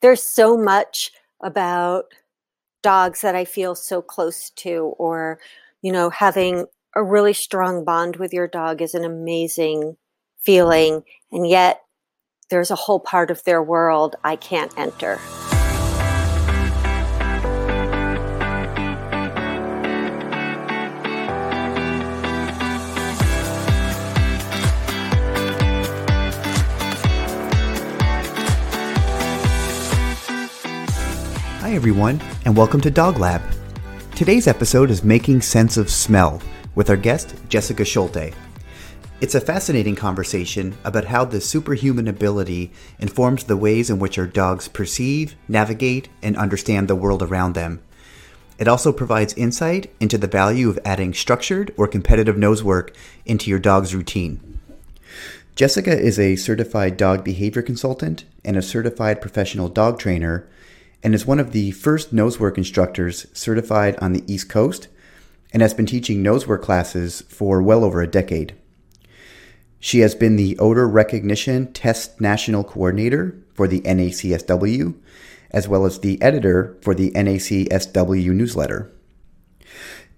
there's so much about dogs that I feel so close to, or, you know, having a really strong bond with your dog is an amazing feeling. And yet, there's a whole part of their world I can't enter. Hi, everyone, and welcome to Dog Lab. Today's episode is Making Sense of Smell with our guest, Jessica Schulte. It's a fascinating conversation about how the superhuman ability informs the ways in which our dogs perceive, navigate, and understand the world around them. It also provides insight into the value of adding structured or competitive nose work into your dog's routine. Jessica is a certified dog behavior consultant and a certified professional dog trainer and is one of the first nosework instructors certified on the East Coast and has been teaching nosework classes for well over a decade. She has been the Odor Recognition Test National Coordinator for the NACSW, as well as the editor for the NACSW newsletter.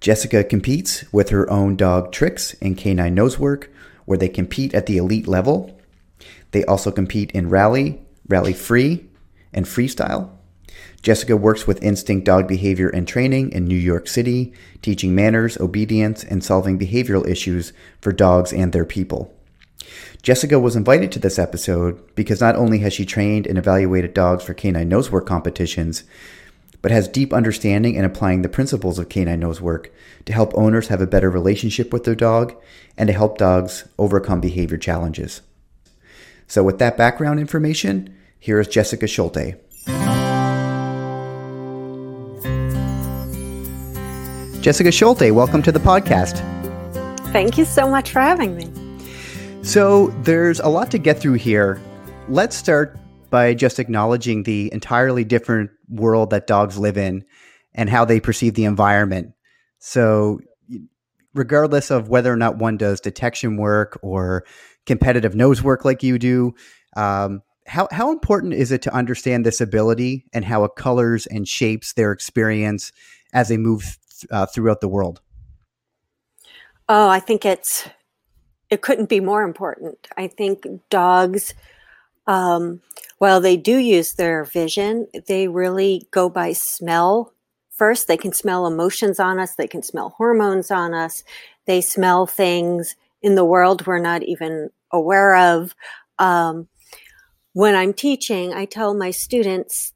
Jessica competes with her own dog Tricks in canine nosework, where they compete at the elite level. They also compete in rally, rally free, and freestyle. Jessica works with Instinct Dog Behavior and Training in New York City, teaching manners, obedience, and solving behavioral issues for dogs and their people. Jessica was invited to this episode because not only has she trained and evaluated dogs for canine nosework competitions, but has deep understanding in applying the principles of canine nosework to help owners have a better relationship with their dog and to help dogs overcome behavior challenges. So, with that background information, here is Jessica Schulte. Jessica Schulte, welcome to the podcast. Thank you so much for having me. So, there's a lot to get through here. Let's start by just acknowledging the entirely different world that dogs live in and how they perceive the environment. So, regardless of whether or not one does detection work or competitive nose work like you do, um, how, how important is it to understand this ability and how it colors and shapes their experience as they move uh, throughout the world? Oh, I think it's it couldn't be more important. I think dogs, um, while they do use their vision, they really go by smell first. They can smell emotions on us. They can smell hormones on us. They smell things in the world we're not even aware of. Um, when I'm teaching, I tell my students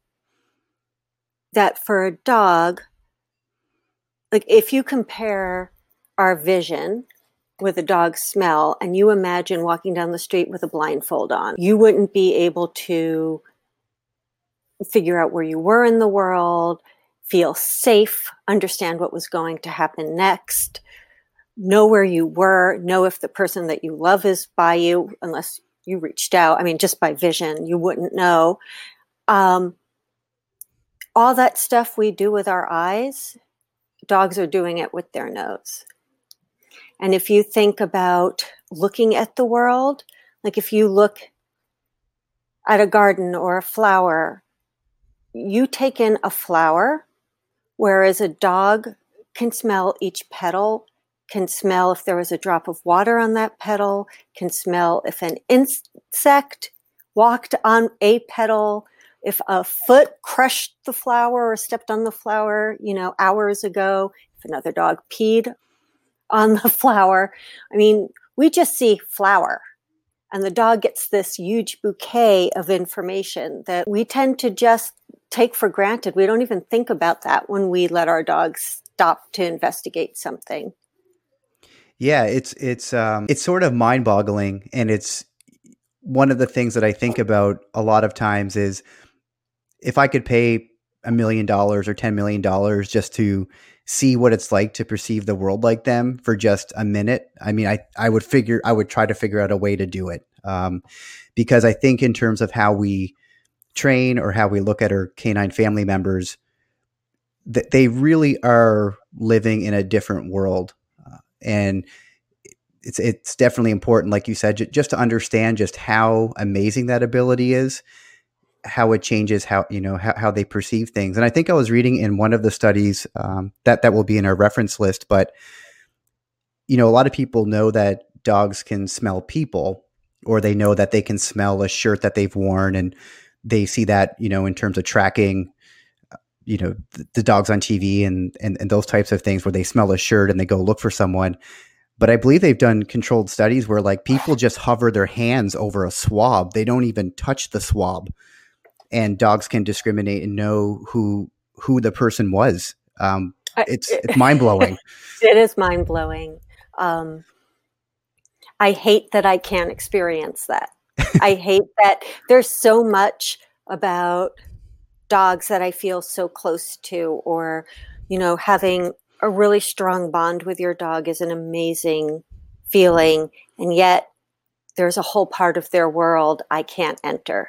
that for a dog, like if you compare our vision with a dog's smell and you imagine walking down the street with a blindfold on, you wouldn't be able to figure out where you were in the world, feel safe, understand what was going to happen next, know where you were, know if the person that you love is by you, unless you reached out. I mean, just by vision, you wouldn't know. Um, all that stuff we do with our eyes dogs are doing it with their nose. And if you think about looking at the world, like if you look at a garden or a flower, you take in a flower, whereas a dog can smell each petal, can smell if there was a drop of water on that petal, can smell if an insect walked on a petal, if a foot crushed the flower or stepped on the flower, you know, hours ago, if another dog peed on the flower, I mean, we just see flower. And the dog gets this huge bouquet of information that we tend to just take for granted. We don't even think about that when we let our dogs stop to investigate something. Yeah, it's it's um, it's sort of mind-boggling, and it's one of the things that I think about a lot of times is if I could pay a million dollars or $10 million just to see what it's like to perceive the world like them for just a minute, I mean, I, I would figure, I would try to figure out a way to do it. Um, because I think in terms of how we train or how we look at our canine family members, that they really are living in a different world. Uh, and it's, it's definitely important, like you said, just to understand just how amazing that ability is how it changes how you know how, how they perceive things. And I think I was reading in one of the studies um, that that will be in our reference list, but you know, a lot of people know that dogs can smell people, or they know that they can smell a shirt that they've worn, and they see that you know in terms of tracking you know the, the, dogs on TV and, and and those types of things where they smell a shirt and they go look for someone. But I believe they've done controlled studies where like people just hover their hands over a swab. They don't even touch the swab, and dogs can discriminate and know who who the person was. Um, it's it's mind blowing. it is mind blowing. Um, I hate that I can't experience that. I hate that there's so much about dogs that I feel so close to, or, you know, having a really strong bond with your dog is an amazing feeling. And yet there's a whole part of their world I can't enter.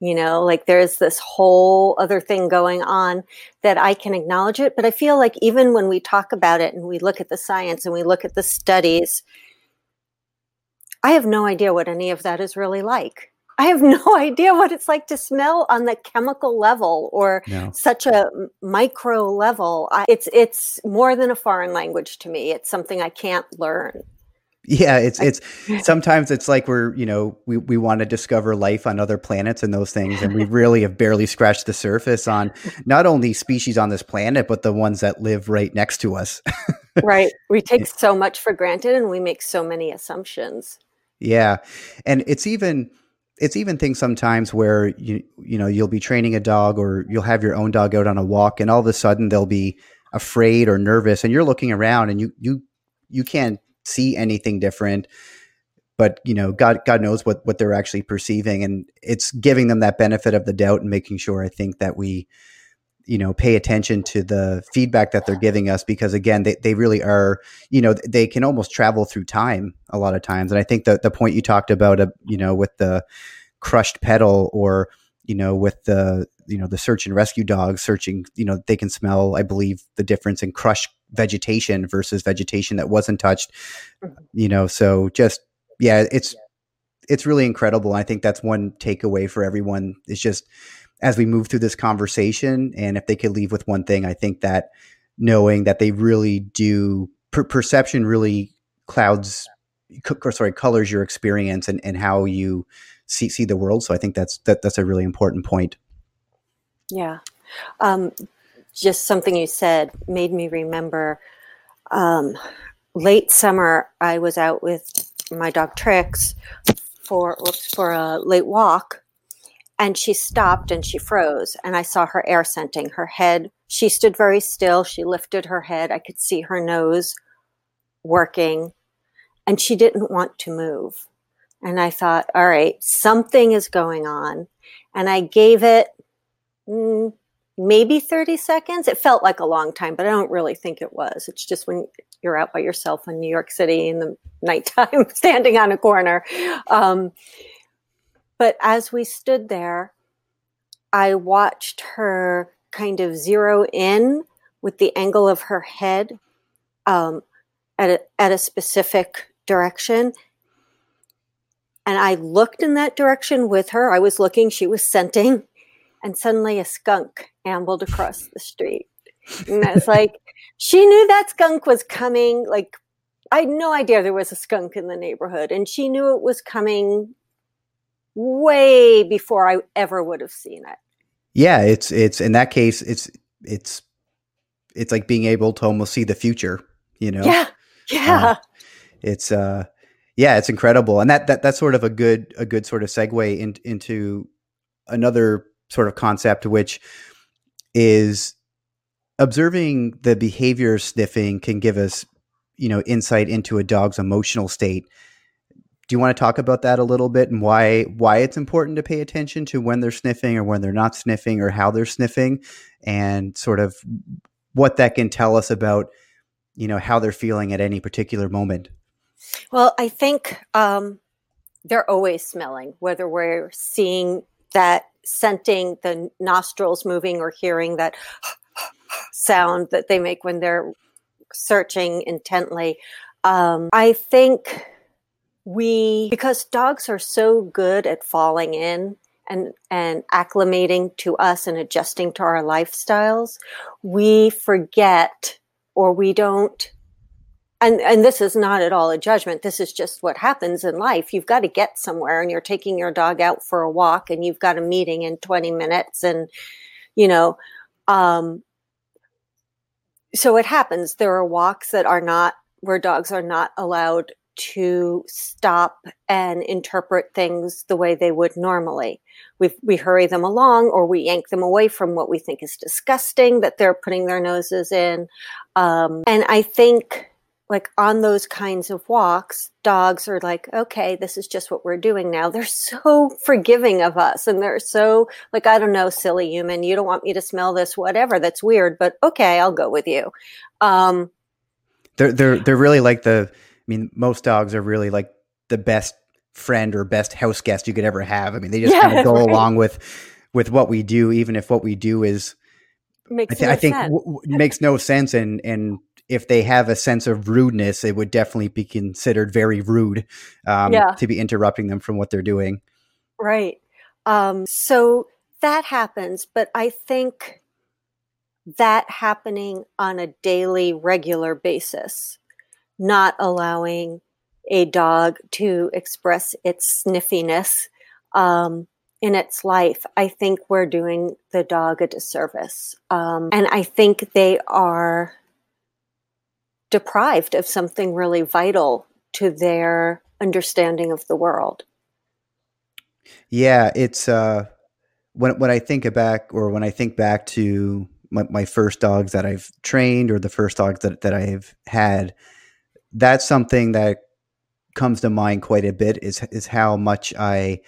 You know, like there's this whole other thing going on that I can acknowledge it. But I feel like even when we talk about it and we look at the science and we look at the studies, I have no idea what any of that is really like. I have no idea what it's like to smell on the chemical level or no. such a micro level. I, it's it's more than a foreign language to me. It's something I can't learn. Yeah, it's it's sometimes it's like we're you know we we want to discover life on other planets and those things, and we really have barely scratched the surface on not only species on this planet but the ones that live right next to us. right, we take so much for granted, and we make so many assumptions. Yeah, and it's even it's even things sometimes where you you know you'll be training a dog or you'll have your own dog out on a walk and all of a sudden they'll be afraid or nervous and you're looking around and you you you can't see anything different but you know god god knows what what they're actually perceiving and it's giving them that benefit of the doubt and making sure i think that we you know pay attention to the feedback that they're giving us because again they, they really are you know they can almost travel through time a lot of times and i think that the point you talked about uh, you know with the crushed petal or you know with the you know the search and rescue dogs searching you know they can smell i believe the difference in crushed vegetation versus vegetation that wasn't touched mm-hmm. you know so just yeah it's it's really incredible i think that's one takeaway for everyone is just as we move through this conversation. And if they could leave with one thing, I think that knowing that they really do per- perception really clouds or sorry colors your experience and, and how you see see the world. So I think that's that that's a really important point. Yeah. Um, just something you said made me remember um, late summer I was out with my dog Trix for for a late walk and she stopped and she froze and i saw her air scenting. Her head she stood very still. She lifted her head. I could see her nose working and she didn't want to move. And i thought all right something is going on. And i gave it mm, maybe 30 seconds. It felt like a long time but i don't really think it was. It's just when you're out by yourself in new york city in the nighttime standing on a corner. Um, but as we stood there, I watched her kind of zero in with the angle of her head um, at, a, at a specific direction. And I looked in that direction with her. I was looking, she was scenting, and suddenly a skunk ambled across the street. And I was like, she knew that skunk was coming. Like, I had no idea there was a skunk in the neighborhood, and she knew it was coming way before I ever would have seen it. Yeah, it's it's in that case it's it's it's like being able to almost see the future, you know. Yeah. Yeah. Uh, it's uh yeah, it's incredible. And that that that's sort of a good a good sort of segue in, into another sort of concept which is observing the behavior of sniffing can give us you know insight into a dog's emotional state. Do you want to talk about that a little bit and why why it's important to pay attention to when they're sniffing or when they're not sniffing or how they're sniffing and sort of what that can tell us about you know how they're feeling at any particular moment? Well i think um, they're always smelling whether we're seeing that scenting the nostrils moving or hearing that sound that they make when they're searching intently. Um, i think we because dogs are so good at falling in and and acclimating to us and adjusting to our lifestyles, we forget or we don't and and this is not at all a judgment this is just what happens in life you've got to get somewhere and you're taking your dog out for a walk and you've got a meeting in 20 minutes and you know um so it happens there are walks that are not where dogs are not allowed to stop and interpret things the way they would normally. We, we hurry them along or we yank them away from what we think is disgusting that they're putting their noses in. Um, and I think like on those kinds of walks, dogs are like, okay, this is just what we're doing now. They're so forgiving of us. And they're so like, I don't know, silly human. You don't want me to smell this, whatever. That's weird, but okay, I'll go with you. Um, they're, they're, they're really like the, I mean, most dogs are really like the best friend or best house guest you could ever have. I mean, they just yeah, kind of go right. along with, with what we do, even if what we do is, makes I, th- no I think w- w- makes no sense and and if they have a sense of rudeness, it would definitely be considered very rude um, yeah. to be interrupting them from what they're doing. Right. Um, so that happens, but I think that happening on a daily, regular basis, not allowing a dog to express its sniffiness um, in its life, I think we're doing the dog a disservice. Um, and I think they are deprived of something really vital to their understanding of the world. Yeah, it's uh, when when I think back, or when I think back to my, my first dogs that I've trained, or the first dogs that that I've had, that's something that comes to mind quite a bit. Is is how much I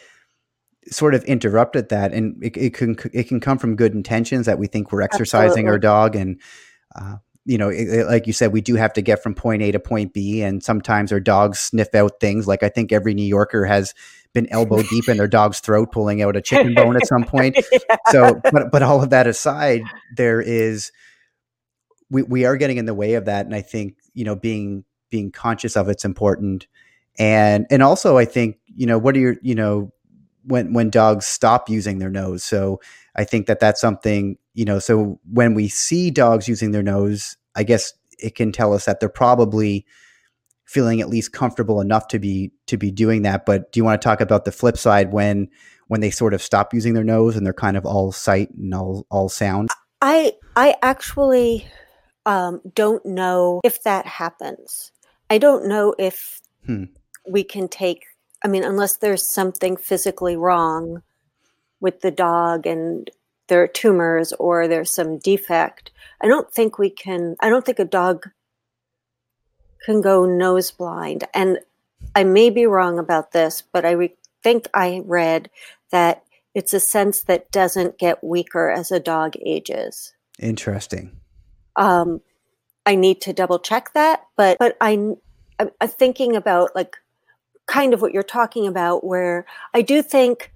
sort of interrupted that, and it, it can it can come from good intentions that we think we're exercising Absolutely. our dog, and uh, you know, it, like you said, we do have to get from point A to point B, and sometimes our dogs sniff out things. Like I think every New Yorker has been elbow deep in their dog's throat, pulling out a chicken bone at some point. yeah. So, but but all of that aside, there is we we are getting in the way of that, and I think you know being being conscious of it's important, and and also I think you know what are your you know when when dogs stop using their nose. So I think that that's something you know, so when we see dogs using their nose, I guess it can tell us that they're probably feeling at least comfortable enough to be to be doing that. But do you want to talk about the flip side when when they sort of stop using their nose and they're kind of all sight and all all sound? I I actually um, don't know if that happens. I don't know if hmm. we can take. I mean, unless there's something physically wrong with the dog and there are tumors or there's some defect. I don't think we can, I don't think a dog can go nose blind. And I may be wrong about this, but I re- think I read that it's a sense that doesn't get weaker as a dog ages. Interesting. Um, I need to double check that, but but I, I'm thinking about like kind of what you're talking about, where I do think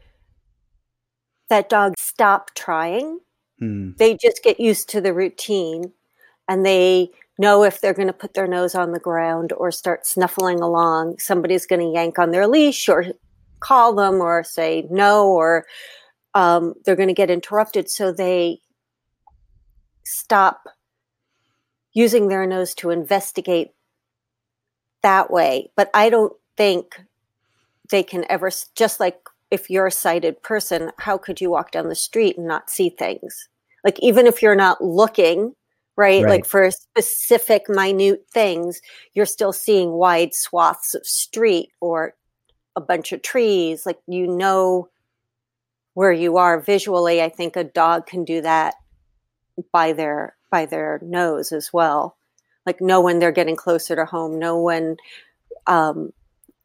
that dogs stop trying. Hmm. They just get used to the routine and they know if they're going to put their nose on the ground or start snuffling along, somebody's going to yank on their leash or call them or say no, or um, they're going to get interrupted. So they stop using their nose to investigate that way. But I don't think they can ever, just like if you're a sighted person, how could you walk down the street and not see things? Like, even if you're not looking, right? right? Like for specific minute things, you're still seeing wide swaths of street or a bunch of trees. Like, you know where you are visually. I think a dog can do that by their by their nose as well. Like know when they're getting closer to home, know when um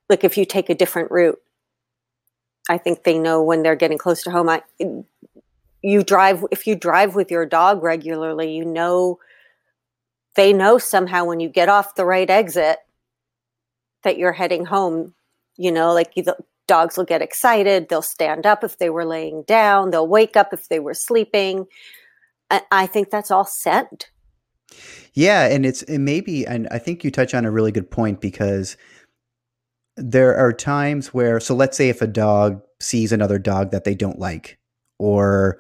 like if you take a different route I think they know when they're getting close to home. I, you drive if you drive with your dog regularly, you know they know somehow when you get off the right exit that you're heading home. You know, like the dogs will get excited. They'll stand up if they were laying down. They'll wake up if they were sleeping. I, I think that's all scent. Yeah, and it's it maybe, and I think you touch on a really good point because there are times where so let's say if a dog sees another dog that they don't like, or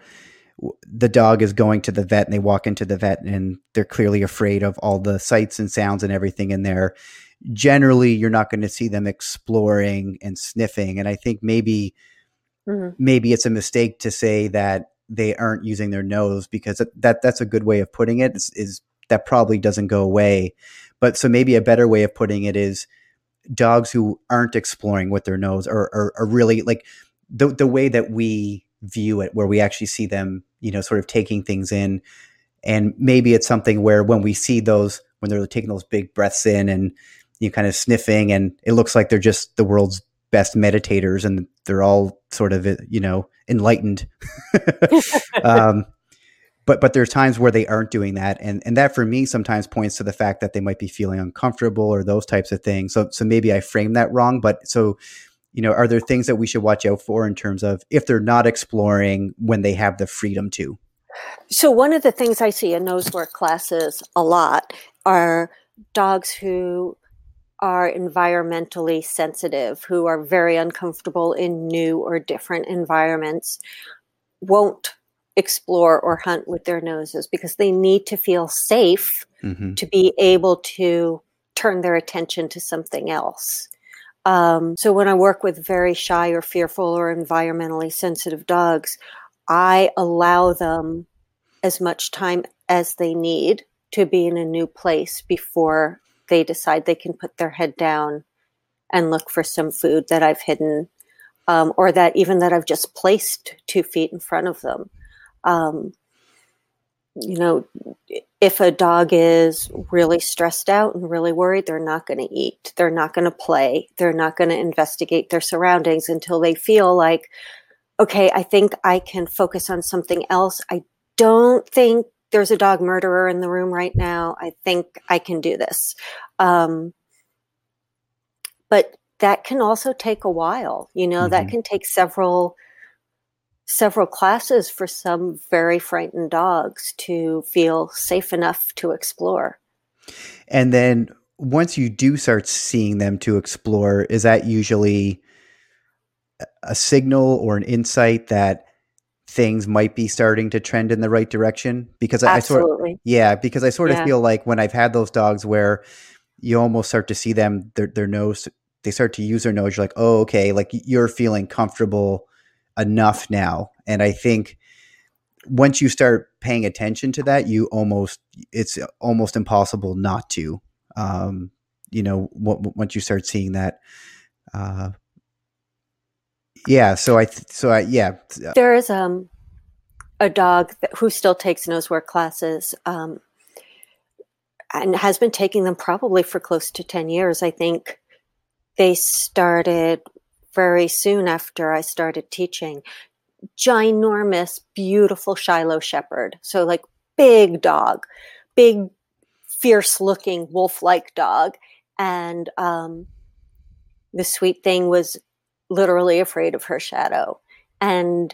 the dog is going to the vet and they walk into the vet and they're clearly afraid of all the sights and sounds and everything in there. Generally, you're not going to see them exploring and sniffing. And I think maybe mm-hmm. maybe it's a mistake to say that they aren't using their nose because that that's a good way of putting it. Is, is that probably doesn't go away. But so maybe a better way of putting it is dogs who aren't exploring with their nose are, are, are really like the the way that we view it, where we actually see them you know, sort of taking things in. And maybe it's something where when we see those, when they're taking those big breaths in and you kind of sniffing, and it looks like they're just the world's best meditators and they're all sort of, you know, enlightened. um, but but there's times where they aren't doing that and and that for me sometimes points to the fact that they might be feeling uncomfortable or those types of things so so maybe i frame that wrong but so you know, are there things that we should watch out for in terms of if they're not exploring when they have the freedom to? So, one of the things I see in nose work classes a lot are dogs who are environmentally sensitive, who are very uncomfortable in new or different environments, won't explore or hunt with their noses because they need to feel safe mm-hmm. to be able to turn their attention to something else. Um, so when I work with very shy or fearful or environmentally sensitive dogs, I allow them as much time as they need to be in a new place before they decide they can put their head down and look for some food that I've hidden um, or that even that I've just placed two feet in front of them. Um, you know, if a dog is really stressed out and really worried, they're not going to eat. They're not going to play. They're not going to investigate their surroundings until they feel like, okay, I think I can focus on something else. I don't think there's a dog murderer in the room right now. I think I can do this. Um, but that can also take a while. You know, mm-hmm. that can take several several classes for some very frightened dogs to feel safe enough to explore. And then once you do start seeing them to explore, is that usually a signal or an insight that things might be starting to trend in the right direction? Because I, I sort of, yeah, because I sort yeah. of feel like when I've had those dogs where you almost start to see them, their, their nose, they start to use their nose. You're like, oh, okay, like you're feeling comfortable enough now. And I think once you start paying attention to that, you almost it's almost impossible not to. Um, you know, w- once you start seeing that. Uh, yeah. So I. Th- so I. Yeah. There is um a dog that, who still takes nose work classes. Um, and has been taking them probably for close to 10 years. I think they started very soon after I started teaching. Ginormous, beautiful Shiloh Shepherd. So, like, big dog, big, fierce looking wolf like dog. And um, the sweet thing was literally afraid of her shadow. And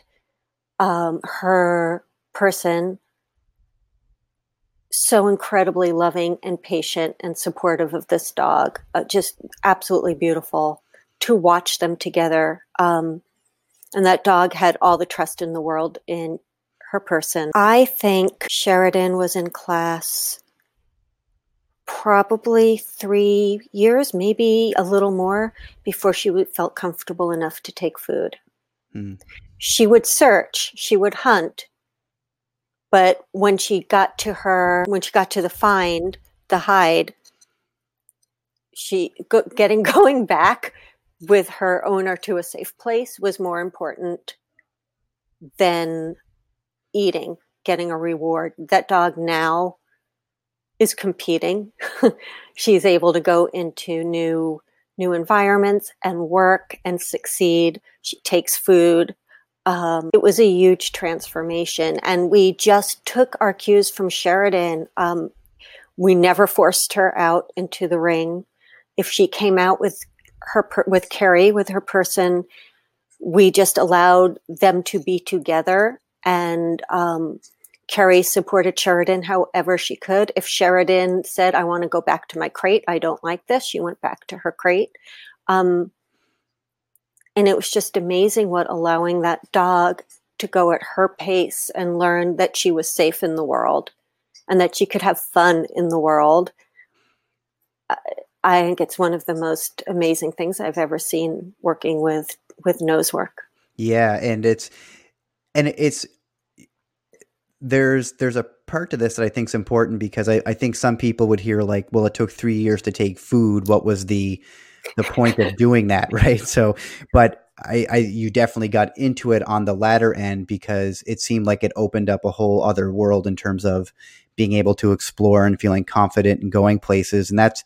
um, her person, so incredibly loving and patient and supportive of this dog, uh, just absolutely beautiful to watch them together. Um, and that dog had all the trust in the world in her person. I think Sheridan was in class probably three years, maybe a little more, before she felt comfortable enough to take food. Mm. She would search, she would hunt, but when she got to her, when she got to the find, the hide, she go, getting going back with her owner to a safe place was more important than eating, getting a reward. That dog now is competing. She's able to go into new new environments and work and succeed. She takes food. Um, it was a huge transformation, and we just took our cues from Sheridan. Um, we never forced her out into the ring. If she came out with her with Carrie with her person, we just allowed them to be together and um, Carrie supported Sheridan however she could. If Sheridan said, I want to go back to my crate, I don't like this, she went back to her crate. Um, And it was just amazing what allowing that dog to go at her pace and learn that she was safe in the world and that she could have fun in the world. I think it's one of the most amazing things I've ever seen working with with nose work. Yeah, and it's and it's there's there's a part to this that I think is important because I, I think some people would hear like, well, it took three years to take food. What was the the point of doing that, right? So, but I, I you definitely got into it on the latter end because it seemed like it opened up a whole other world in terms of being able to explore and feeling confident and going places, and that's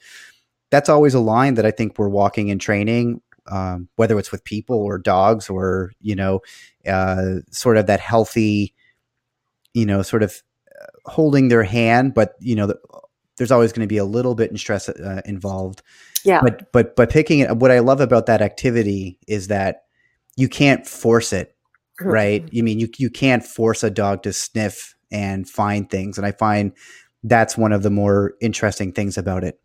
that's always a line that I think we're walking in training um, whether it's with people or dogs or you know uh, sort of that healthy you know sort of uh, holding their hand but you know the, there's always going to be a little bit in stress uh, involved. Yeah. But but but picking it what i love about that activity is that you can't force it mm-hmm. right? You mean you you can't force a dog to sniff and find things and i find that's one of the more interesting things about it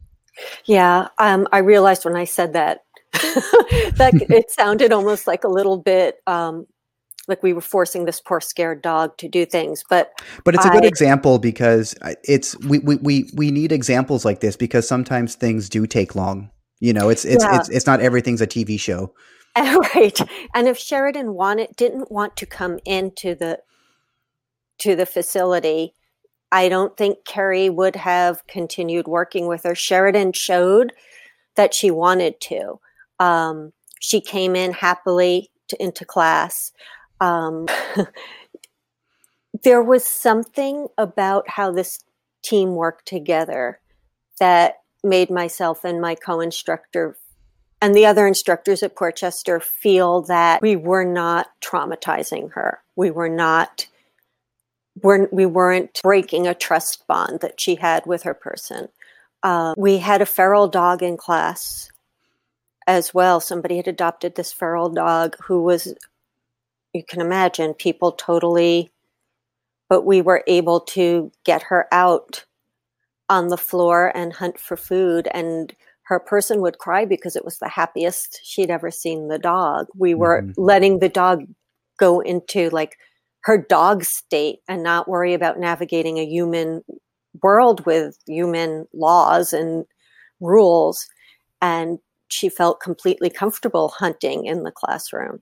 yeah um, i realized when i said that that it sounded almost like a little bit um, like we were forcing this poor scared dog to do things but but it's a good example because it's we, we we we need examples like this because sometimes things do take long you know it's it's yeah. it's, it's not everything's a tv show right and if sheridan wanted didn't want to come into the to the facility i don't think Carrie would have continued working with her sheridan showed that she wanted to um, she came in happily to, into class. Um, there was something about how this team worked together that made myself and my co-instructor and the other instructors at Port Chester feel that we were not traumatizing her. We were not we're, we weren't breaking a trust bond that she had with her person. Uh, we had a feral dog in class as well. Somebody had adopted this feral dog who was, you can imagine, people totally, but we were able to get her out on the floor and hunt for food. And her person would cry because it was the happiest she'd ever seen the dog. We were mm-hmm. letting the dog go into like her dog state and not worry about navigating a human world with human laws and rules and she felt completely comfortable hunting in the classroom.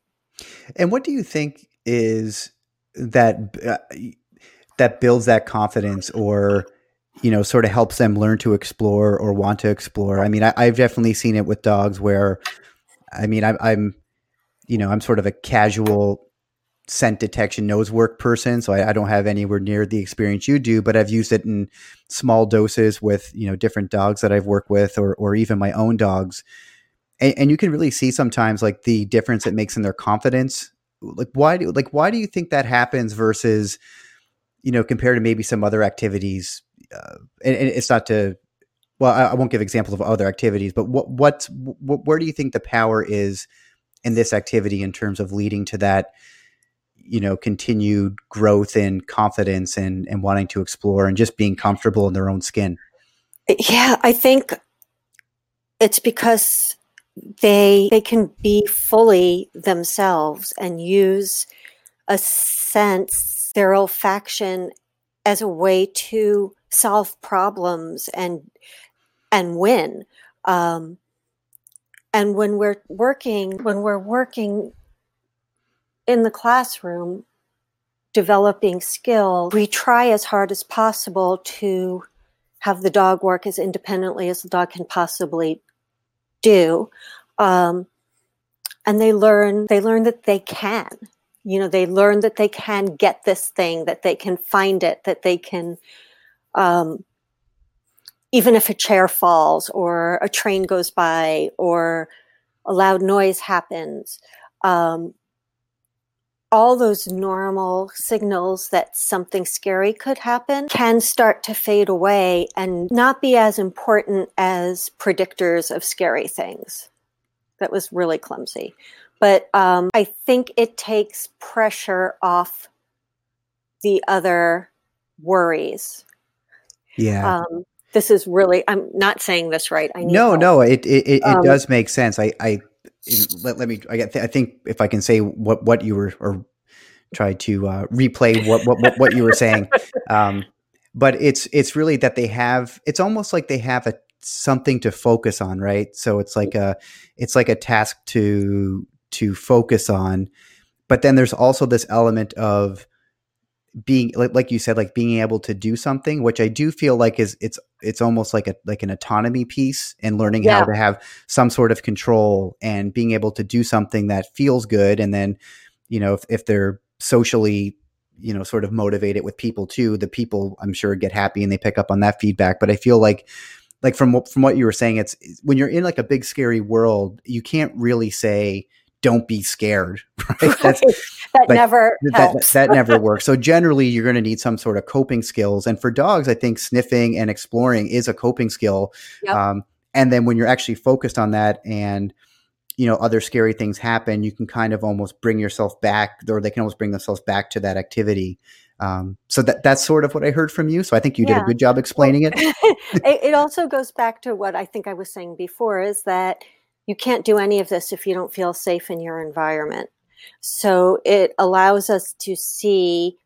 And what do you think is that uh, that builds that confidence or you know sort of helps them learn to explore or want to explore? I mean, I, have definitely seen it with dogs where I mean, I, I'm you know, I'm sort of a casual scent detection nose work person, so I, I, don't have anywhere near the experience you do. But I've used it in small doses with you know different dogs that I've worked with, or or even my own dogs and, and you can really see sometimes like the difference it makes in their confidence. Like why do like why do you think that happens versus you know compared to maybe some other activities? Uh, and, and it's not to well, I, I, won't give examples of other activities, but what what, what where do you think the power is in this activity in terms of leading to that? You know continued growth and confidence and and wanting to explore and just being comfortable in their own skin? Yeah i think it's because they they can be fully themselves and use a sense their olfaction as a way to solve problems and and win. Um, and when we're working when we're working in the classroom developing skill we try as hard as possible to have the dog work as independently as the dog can possibly do. Um, and they learn they learn that they can. You know they learn that they can get this thing that they can find it that they can um, even if a chair falls or a train goes by or a loud noise happens um, all those normal signals that something scary could happen can start to fade away and not be as important as predictors of scary things. That was really clumsy. But um, I think it takes pressure off the other worries. Yeah. Um, this is really, I'm not saying this right. I no, help. no, it, it, it, um, does make sense. I, I, let, let me. I, I think if I can say what what you were or try to uh, replay what, what what what you were saying. Um, but it's it's really that they have. It's almost like they have a something to focus on, right? So it's like a it's like a task to to focus on. But then there's also this element of being like, like you said like being able to do something which i do feel like is it's it's almost like a like an autonomy piece and learning yeah. how to have some sort of control and being able to do something that feels good and then you know if, if they're socially you know sort of motivated with people too the people i'm sure get happy and they pick up on that feedback but i feel like like from from what you were saying it's when you're in like a big scary world you can't really say don't be scared. Right? That's, that like, never that, that, never works. So generally, you're going to need some sort of coping skills. And for dogs, I think sniffing and exploring is a coping skill. Yep. Um, and then when you're actually focused on that, and you know other scary things happen, you can kind of almost bring yourself back, or they can almost bring themselves back to that activity. Um, so that that's sort of what I heard from you. So I think you did a good job explaining it. it also goes back to what I think I was saying before: is that you can't do any of this if you don't feel safe in your environment. So it allows us to see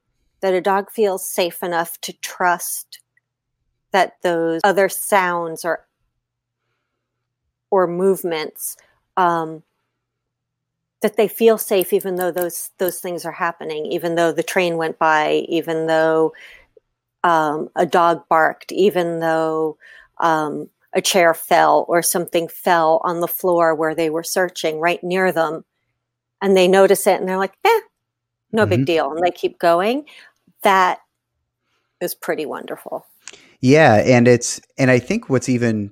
that a dog feels safe enough to trust that those other sounds or or movements um, that they feel safe even though those those things are happening even though the train went by even though um, a dog barked even though um, a chair fell or something fell on the floor where they were searching right near them and they notice it and they're like, eh, no mm-hmm. big deal. And they keep going. That is pretty wonderful. Yeah. And it's, and I think what's even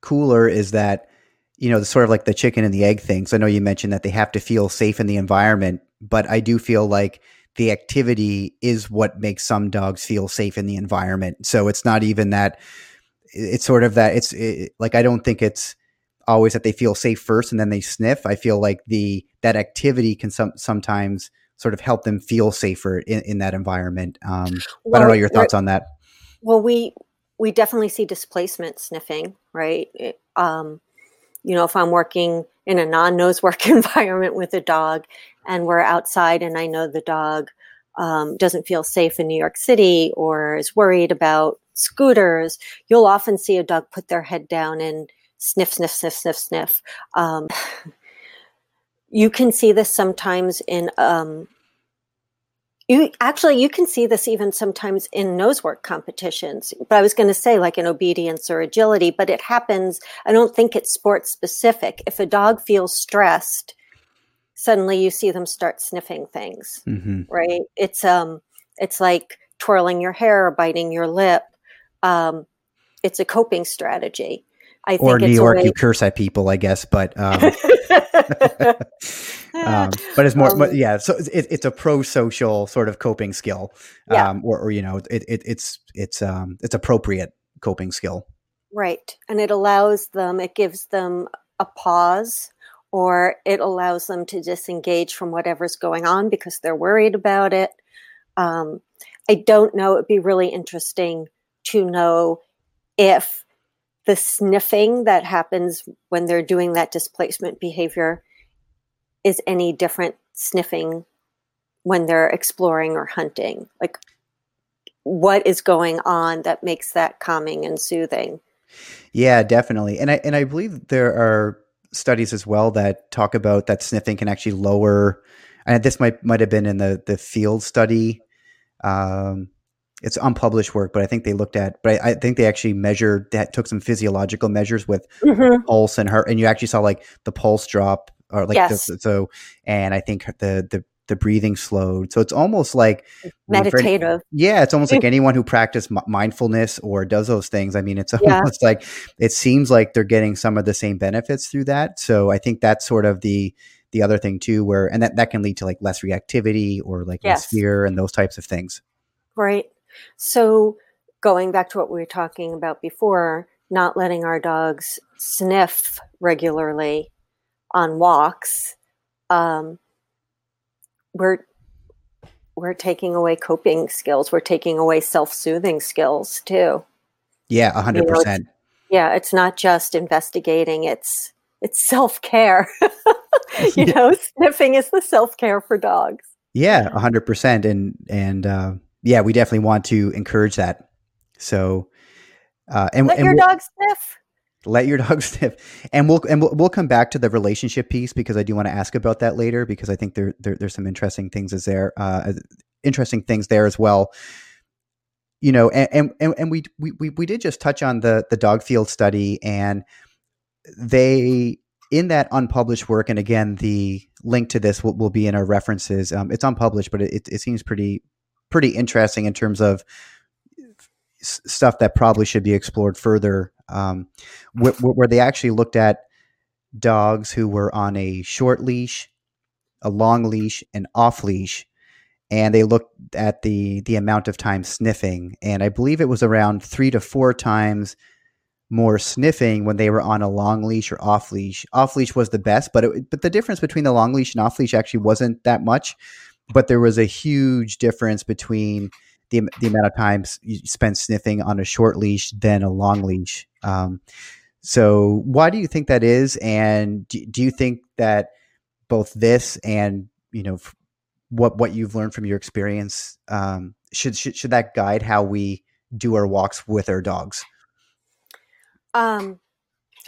cooler is that, you know, the sort of like the chicken and the egg thing. So I know you mentioned that they have to feel safe in the environment, but I do feel like the activity is what makes some dogs feel safe in the environment. So it's not even that it's sort of that it's it, like I don't think it's always that they feel safe first and then they sniff. I feel like the that activity can some, sometimes sort of help them feel safer in, in that environment. Um, well, I don't know your thoughts on that. Well, we we definitely see displacement sniffing, right? It, um, you know, if I'm working in a non-nose work environment with a dog and we're outside and I know the dog um, doesn't feel safe in New York City or is worried about scooters, you'll often see a dog put their head down and sniff, sniff, sniff, sniff, sniff. Um, you can see this sometimes in um, you actually you can see this even sometimes in nosework competitions but i was going to say like in obedience or agility but it happens i don't think it's sport specific if a dog feels stressed suddenly you see them start sniffing things mm-hmm. right it's um it's like twirling your hair or biting your lip um, it's a coping strategy. I or New York, way- you curse at people, I guess, but um, um, but it's more, um, yeah. So it, it's a pro-social sort of coping skill, yeah. Um, or, or, you know, it, it, it's it's um, it's appropriate coping skill, right? And it allows them, it gives them a pause, or it allows them to disengage from whatever's going on because they're worried about it. Um, I don't know. It'd be really interesting to know if the sniffing that happens when they're doing that displacement behavior is any different sniffing when they're exploring or hunting. Like, what is going on that makes that calming and soothing? Yeah, definitely. And I and I believe there are studies as well that talk about that sniffing can actually lower. And this might might have been in the the field study um, it's unpublished work, but I think they looked at, but I, I think they actually measured that took some physiological measures with mm-hmm. pulse and heart, and you actually saw like the pulse drop or like yes. the, so, and I think the the the breathing slowed. So it's almost like meditative. yeah, it's almost like anyone who practice mindfulness or does those things. I mean, it's almost yeah. like it seems like they're getting some of the same benefits through that. So I think that's sort of the the other thing too, where and that that can lead to like less reactivity or like yes. less fear and those types of things. Right. So, going back to what we were talking about before, not letting our dogs sniff regularly on walks, um, we're we're taking away coping skills. We're taking away self-soothing skills too. Yeah, hundred you know, percent. Yeah, it's not just investigating; it's it's self care. you know, sniffing is the self care for dogs. Yeah, hundred percent, and and uh, yeah, we definitely want to encourage that. So, uh, and let and your we'll, dog sniff. Let your dog sniff, and we'll and we'll, we'll come back to the relationship piece because I do want to ask about that later because I think there, there there's some interesting things as there uh, interesting things there as well. You know, and and, and we, we we did just touch on the the dog field study, and they in that unpublished work, and again, the link to this will, will be in our references. Um, it's unpublished, but it, it seems pretty pretty interesting in terms of stuff that probably should be explored further. Um, wh- where they actually looked at dogs who were on a short leash, a long leash, and off leash, and they looked at the the amount of time sniffing, and I believe it was around three to four times more sniffing when they were on a long leash or off leash. Off leash was the best, but it, but the difference between the long leash and off leash actually wasn't that much, but there was a huge difference between the, the amount of times you spend sniffing on a short leash than a long leash. Um, so why do you think that is? And do, do you think that both this and, you know, what, what you've learned from your experience, um, should, should, should that guide how we do our walks with our dogs? Um,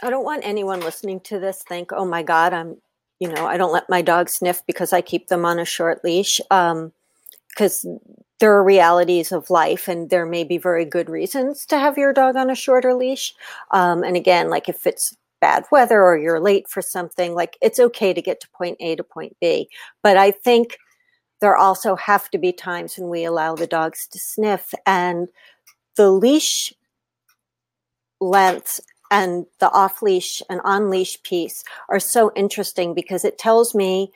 I don't want anyone listening to this think, "Oh my God, I'm," you know, I don't let my dog sniff because I keep them on a short leash. Because um, there are realities of life, and there may be very good reasons to have your dog on a shorter leash. Um, and again, like if it's bad weather or you're late for something, like it's okay to get to point A to point B. But I think there also have to be times when we allow the dogs to sniff, and the leash lengths and the off leash and on leash piece are so interesting because it tells me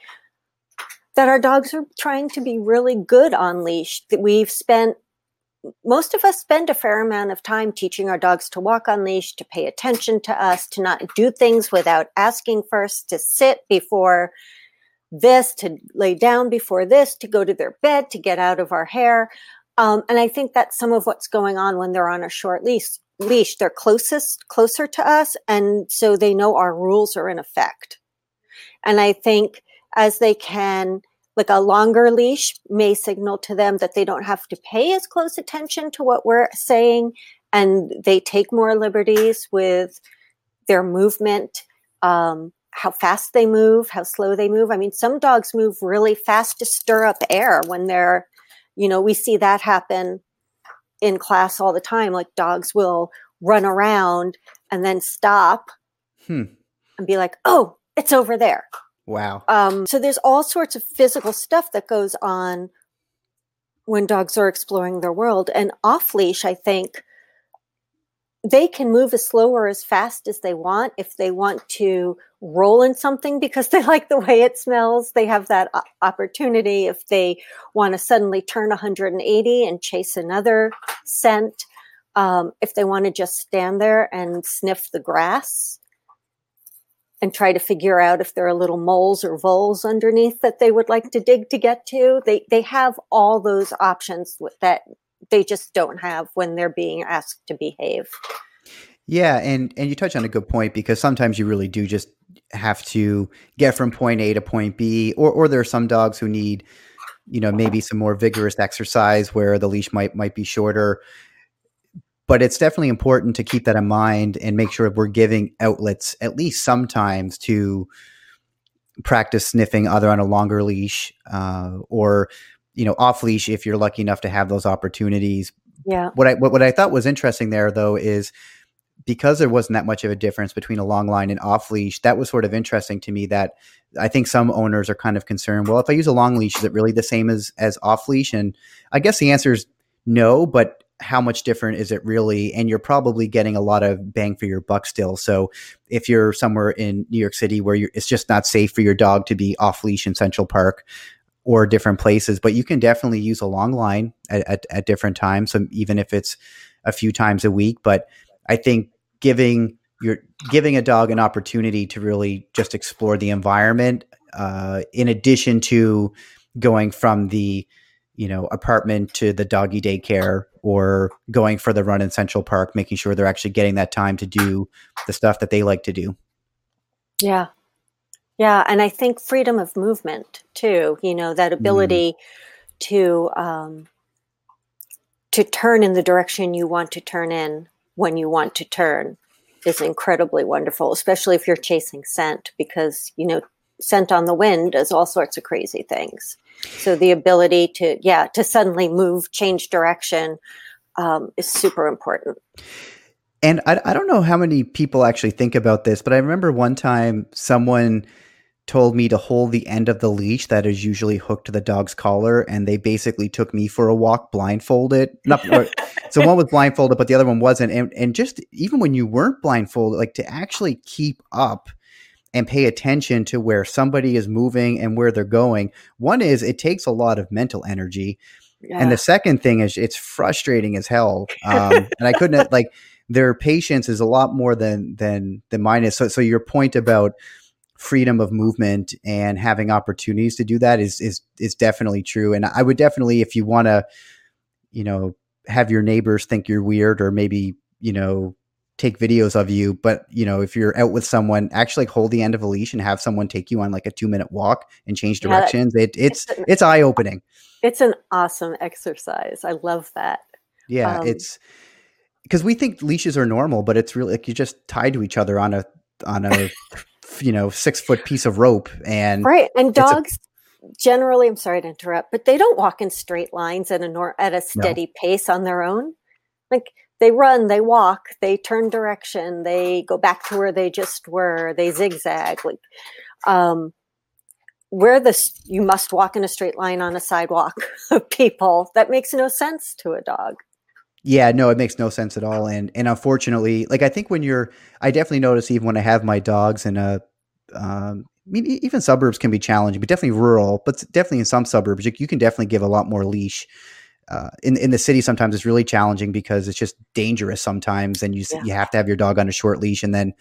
that our dogs are trying to be really good on leash. That we've spent most of us spend a fair amount of time teaching our dogs to walk on leash, to pay attention to us, to not do things without asking first, to sit before this, to lay down before this, to go to their bed, to get out of our hair. Um, and I think that's some of what's going on when they're on a short leash leash. They're closest, closer to us. And so they know our rules are in effect. And I think as they can, like a longer leash may signal to them that they don't have to pay as close attention to what we're saying. And they take more liberties with their movement, um, how fast they move, how slow they move. I mean, some dogs move really fast to stir up air when they're, you know, we see that happen in class all the time. Like dogs will run around and then stop hmm. and be like, oh, it's over there. Wow. Um, so there's all sorts of physical stuff that goes on when dogs are exploring their world. And off leash, I think they can move as slow or as fast as they want if they want to roll in something because they like the way it smells. They have that opportunity if they want to suddenly turn 180 and chase another scent um, if they want to just stand there and sniff the grass and try to figure out if there are little moles or voles underneath that they would like to dig to get to. They they have all those options that they just don't have when they're being asked to behave. Yeah, and and you touch on a good point because sometimes you really do just have to get from point A to point B, or or there are some dogs who need, you know, maybe some more vigorous exercise where the leash might might be shorter. But it's definitely important to keep that in mind and make sure we're giving outlets at least sometimes to practice sniffing, either on a longer leash uh, or you know off leash if you're lucky enough to have those opportunities. Yeah. What I what, what I thought was interesting there though is because there wasn't that much of a difference between a long line and off leash, that was sort of interesting to me that I think some owners are kind of concerned, well, if I use a long leash, is it really the same as as off leash? And I guess the answer is no, but how much different is it really? And you're probably getting a lot of bang for your buck still. So if you're somewhere in New York City where it's just not safe for your dog to be off leash in Central Park, or different places, but you can definitely use a long line at, at, at different times. So even if it's a few times a week, but I think giving your giving a dog an opportunity to really just explore the environment, uh, in addition to going from the you know apartment to the doggy daycare or going for the run in Central Park, making sure they're actually getting that time to do the stuff that they like to do. Yeah. Yeah. And I think freedom of movement too, you know, that ability mm. to, um, to turn in the direction you want to turn in when you want to turn is incredibly wonderful, especially if you're chasing scent because, you know, scent on the wind does all sorts of crazy things. So the ability to, yeah, to suddenly move, change direction um, is super important. And I, I don't know how many people actually think about this, but I remember one time someone told me to hold the end of the leash that is usually hooked to the dog's collar, and they basically took me for a walk blindfolded. Not, so one was blindfolded, but the other one wasn't. And, and just even when you weren't blindfolded, like to actually keep up and pay attention to where somebody is moving and where they're going. One is it takes a lot of mental energy. Yeah. And the second thing is it's frustrating as hell. Um, and I couldn't like their patience is a lot more than than than mine is. So so your point about freedom of movement and having opportunities to do that is is is definitely true. And I would definitely, if you want to, you know, have your neighbors think you're weird or maybe you know take videos of you but you know if you're out with someone actually hold the end of a leash and have someone take you on like a two minute walk and change directions. Yeah, it, it's it's, it's eye opening it's an awesome exercise. I love that. Yeah um, it's because we think leashes are normal but it's really like you're just tied to each other on a on a you know six foot piece of rope and right and dogs a, generally i'm sorry to interrupt but they don't walk in straight lines at a nor- at a steady no. pace on their own like they run, they walk, they turn direction, they go back to where they just were, they zigzag. Like, um, where this you must walk in a straight line on a sidewalk of people that makes no sense to a dog. Yeah, no, it makes no sense at all. And and unfortunately, like I think when you're, I definitely notice even when I have my dogs in a, um, I mean, even suburbs can be challenging, but definitely rural, but definitely in some suburbs, you, you can definitely give a lot more leash uh, in in the city sometimes it's really challenging because it's just dangerous sometimes, and you yeah. you have to have your dog on a short leash. And then,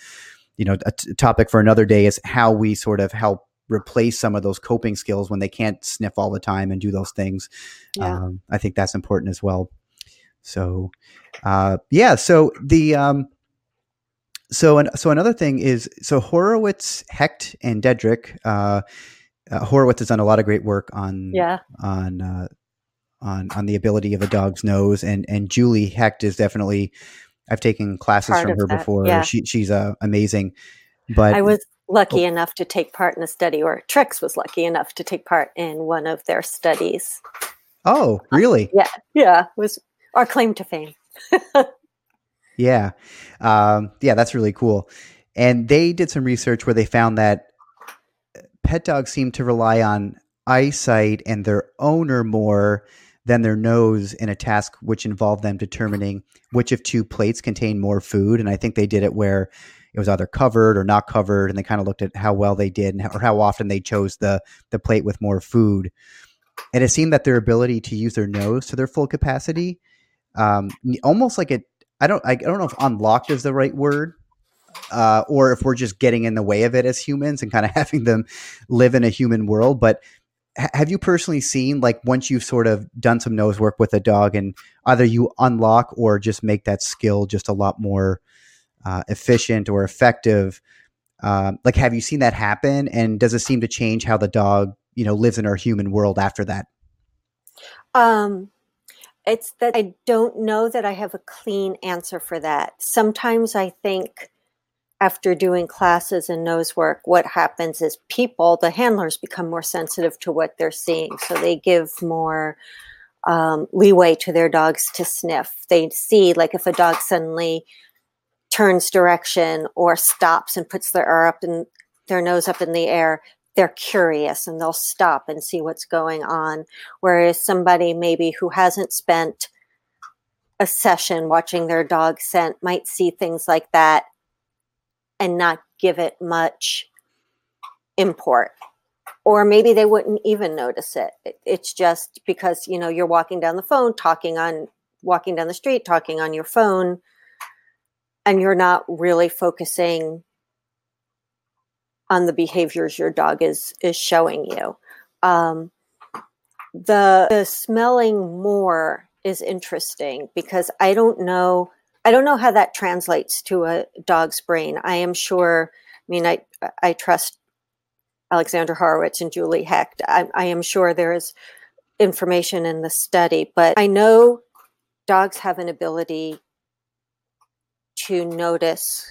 you know, a t- topic for another day is how we sort of help replace some of those coping skills when they can't sniff all the time and do those things. Yeah. Um, I think that's important as well. So, uh, yeah. So the um, so an, so another thing is so Horowitz, Hecht, and Dedrick. Uh, uh, Horowitz has done a lot of great work on yeah. on uh, on on the ability of a dog's nose. And and Julie Hecht is definitely I've taken classes part from her that. before. Yeah. She she's uh, amazing. But I was lucky oh. enough to take part in a study, or Trix was lucky enough to take part in one of their studies. Oh, really? Uh, yeah, yeah. It was our claim to fame. yeah, um, yeah, that's really cool. And they did some research where they found that pet dogs seem to rely on eyesight and their owner more than their nose in a task which involved them determining which of two plates contain more food. And I think they did it where it was either covered or not covered, and they kind of looked at how well they did and how, or how often they chose the the plate with more food. And it seemed that their ability to use their nose to their full capacity, um, almost like it. I don't. I don't know if unlocked is the right word, uh, or if we're just getting in the way of it as humans and kind of having them live in a human world. But have you personally seen like once you've sort of done some nose work with a dog and either you unlock or just make that skill just a lot more uh, efficient or effective um, like have you seen that happen and does it seem to change how the dog you know lives in our human world after that um it's that i don't know that i have a clean answer for that sometimes i think after doing classes and nose work, what happens is people, the handlers, become more sensitive to what they're seeing. So they give more um, leeway to their dogs to sniff. They see, like, if a dog suddenly turns direction or stops and puts their up and their nose up in the air, they're curious and they'll stop and see what's going on. Whereas somebody maybe who hasn't spent a session watching their dog scent might see things like that and not give it much import or maybe they wouldn't even notice it. It's just because you know you're walking down the phone, talking on walking down the street, talking on your phone, and you're not really focusing on the behaviors your dog is is showing you. Um, the, the smelling more is interesting because I don't know I don't know how that translates to a dog's brain. I am sure I mean, I I trust Alexandra Horowitz and Julie Hecht. I, I am sure there is information in the study, but I know dogs have an ability to notice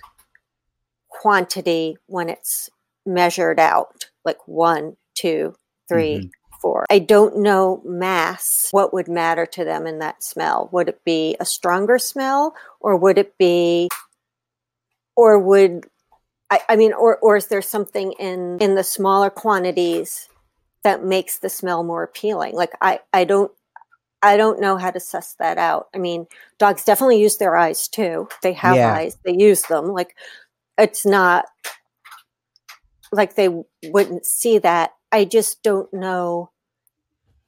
quantity when it's measured out, like one, two, three, mm-hmm. four. I don't know mass, what would matter to them in that smell. Would it be a stronger smell or would it be, or would, I, I mean, or, or is there something in, in the smaller quantities that makes the smell more appealing? Like, I, I don't, I don't know how to suss that out. I mean, dogs definitely use their eyes too. They have yeah. eyes, they use them. Like, it's not like they wouldn't see that. I just don't know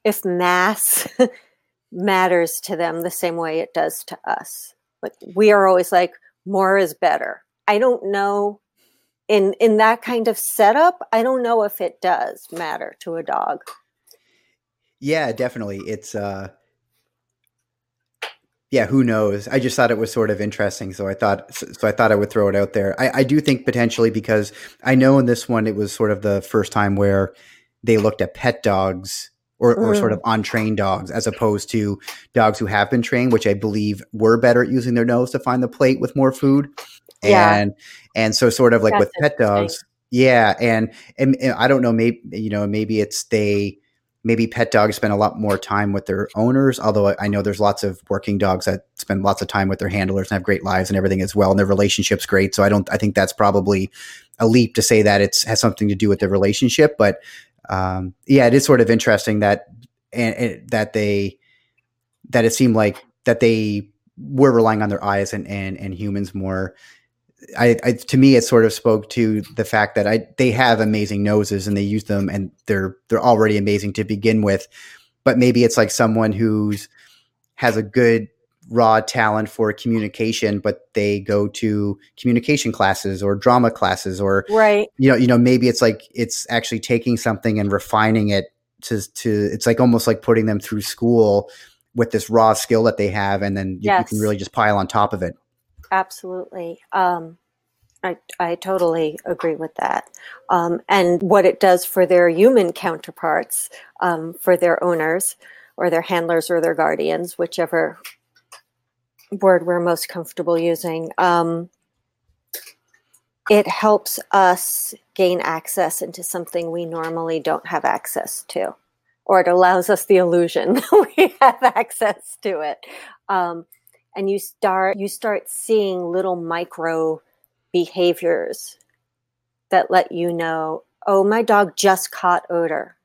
if mass matters to them the same way it does to us. Like we are always like more is better. I don't know in in that kind of setup, I don't know if it does matter to a dog. Yeah, definitely. It's uh yeah, who knows? I just thought it was sort of interesting, so I thought so I thought I would throw it out there. I, I do think potentially because I know in this one it was sort of the first time where they looked at pet dogs or, or sort of mm. untrained dogs as opposed to dogs who have been trained, which I believe were better at using their nose to find the plate with more food. Yeah. And and so sort of like That's with pet dogs, yeah, and, and and I don't know, maybe you know, maybe it's they maybe pet dogs spend a lot more time with their owners. Although I know there's lots of working dogs that spend lots of time with their handlers and have great lives and everything as well, and their relationship's great. So I don't. I think that's probably a leap to say that it has something to do with the relationship. But um, yeah, it is sort of interesting that and, and, that they that it seemed like that they were relying on their eyes and and, and humans more I, I, to me it sort of spoke to the fact that I they have amazing noses and they use them and they're they're already amazing to begin with, but maybe it's like someone who's has a good raw talent for communication, but they go to communication classes or drama classes or right. you know you know maybe it's like it's actually taking something and refining it to to it's like almost like putting them through school with this raw skill that they have and then you, yes. you can really just pile on top of it absolutely. Um, I, I totally agree with that. Um, and what it does for their human counterparts, um, for their owners or their handlers or their guardians, whichever word we're most comfortable using, um, it helps us gain access into something we normally don't have access to, or it allows us the illusion that we have access to it. Um, and you start you start seeing little micro behaviors that let you know oh my dog just caught odor.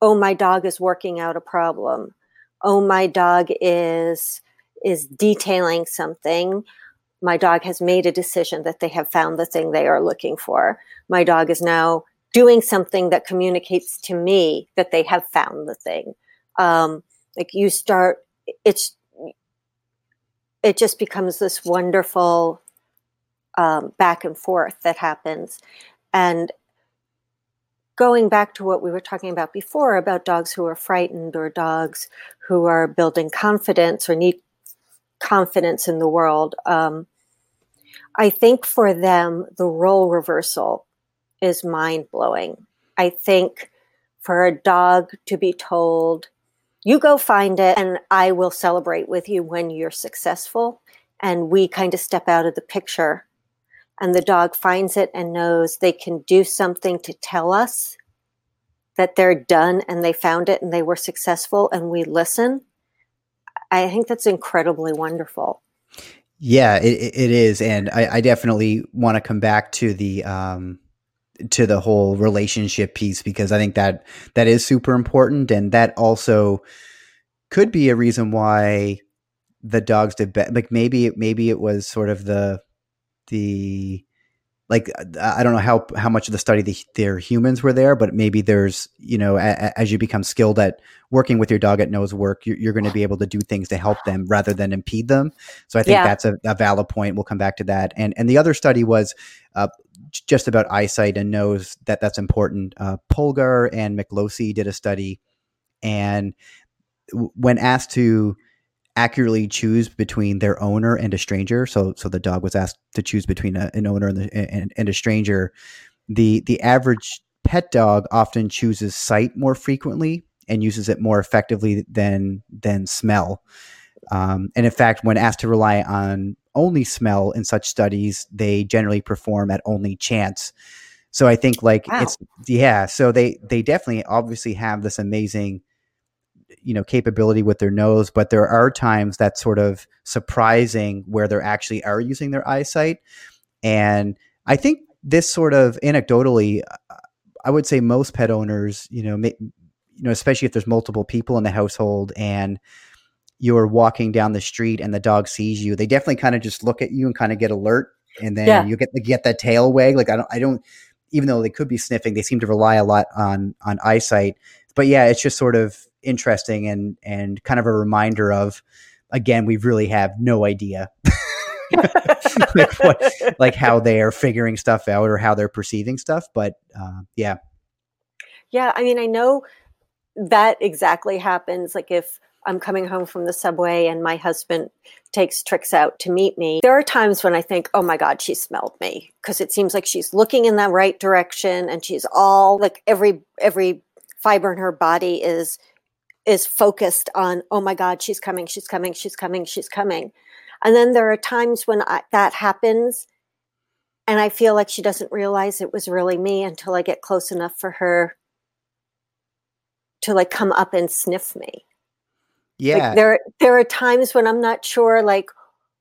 Oh my dog is working out a problem. Oh my dog is is detailing something. My dog has made a decision that they have found the thing they are looking for. My dog is now doing something that communicates to me that they have found the thing. Um, like you start it's it just becomes this wonderful um, back and forth that happens. And going back to what we were talking about before about dogs who are frightened or dogs who are building confidence or need confidence in the world, um, I think for them, the role reversal is mind blowing. I think for a dog to be told, you go find it and I will celebrate with you when you're successful. And we kind of step out of the picture and the dog finds it and knows they can do something to tell us that they're done and they found it and they were successful and we listen. I think that's incredibly wonderful. Yeah, it, it is. And I, I definitely want to come back to the, um, to the whole relationship piece because I think that that is super important, and that also could be a reason why the dogs did better. Like maybe maybe it was sort of the the like I don't know how how much of the study the, their humans were there, but maybe there's you know a, as you become skilled at working with your dog at nose work, you're, you're going to be able to do things to help them rather than impede them. So I think yeah. that's a, a, valid point. We'll come back to that. And and the other study was uh, just about eyesight and nose that that's important. Uh, Polgar and Miklosi did a study, and when asked to accurately choose between their owner and a stranger. So, so the dog was asked to choose between a, an owner and, the, and, and a stranger. The the average pet dog often chooses sight more frequently and uses it more effectively than than smell. Um, and in fact, when asked to rely on only smell in such studies, they generally perform at only chance. So I think like wow. it's yeah. So they they definitely obviously have this amazing you know capability with their nose, but there are times that's sort of surprising where they're actually are using their eyesight. And I think this sort of anecdotally, uh, I would say most pet owners, you know, may, you know, especially if there's multiple people in the household and you're walking down the street and the dog sees you, they definitely kind of just look at you and kind of get alert, and then yeah. you get get that tail wag. Like I don't, I don't, even though they could be sniffing, they seem to rely a lot on on eyesight. But yeah, it's just sort of interesting and and kind of a reminder of, again, we really have no idea. like, what, like how they are figuring stuff out or how they're perceiving stuff, but uh, yeah, yeah. I mean, I know that exactly happens. Like if I'm coming home from the subway and my husband takes Trix out to meet me. There are times when I think, oh my God, she smelled me because it seems like she's looking in the right direction and she's all like every, every fiber in her body is, is focused on, oh my God, she's coming, she's coming, she's coming, she's coming. And then there are times when I, that happens and I feel like she doesn't realize it was really me until I get close enough for her to like come up and sniff me. Yeah. Like there there are times when I'm not sure like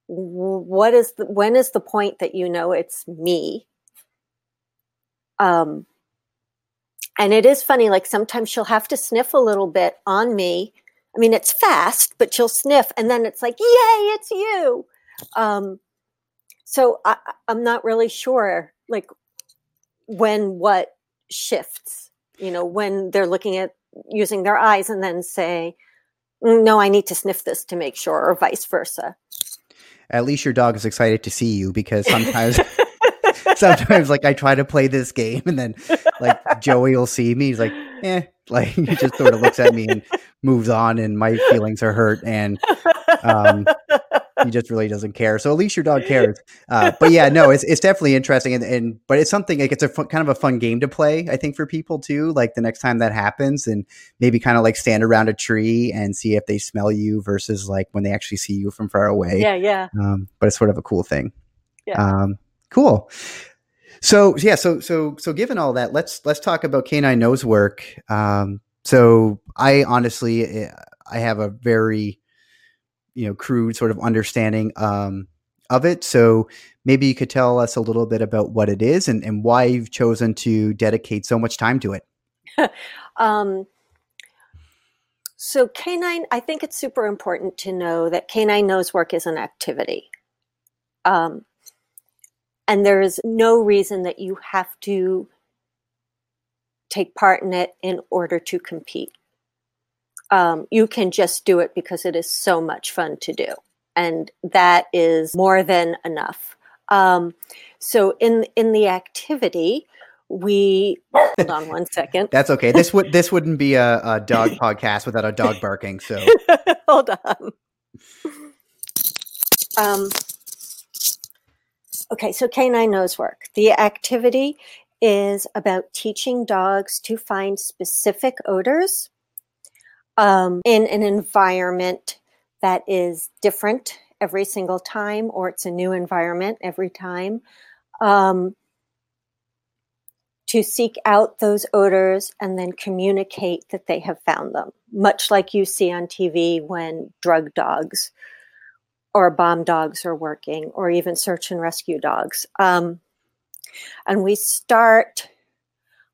what is the when is the point that you know it's me? Um and it is funny like sometimes she'll have to sniff a little bit on me. I mean it's fast, but she'll sniff and then it's like, "Yay, it's you." Um so I I'm not really sure like when what shifts, you know, when they're looking at using their eyes and then say, Mm, no, I need to sniff this to make sure, or vice versa. At least your dog is excited to see you because sometimes, sometimes like I try to play this game and then like Joey will see me. He's like, eh, like he just sort of looks at me and moves on, and my feelings are hurt. And um, he just really doesn't care. So at least your dog cares. Uh, but yeah, no, it's it's definitely interesting, and, and but it's something like it's a fun, kind of a fun game to play. I think for people too. Like the next time that happens, and maybe kind of like stand around a tree and see if they smell you versus like when they actually see you from far away. Yeah, yeah. Um, but it's sort of a cool thing. Yeah. Um, cool. So yeah, so so so given all that, let's let's talk about canine nose work. Um, so I honestly, eh, I have a very you know crude sort of understanding um, of it. So maybe you could tell us a little bit about what it is and, and why you've chosen to dedicate so much time to it. um, so canine, I think it's super important to know that canine nose work is an activity. Um, and there is no reason that you have to take part in it in order to compete um, you can just do it because it is so much fun to do. And that is more than enough. Um, so in in the activity, we hold on one second. That's okay. This would this wouldn't be a, a dog podcast without a dog barking. So hold on. Um, okay, so canine nose work. The activity is about teaching dogs to find specific odors um, in an environment that is different every single time, or it's a new environment every time. Um, to seek out those odors and then communicate that they have found them, much like you see on TV when drug dogs or bomb dogs are working, or even search and rescue dogs. Um, and we start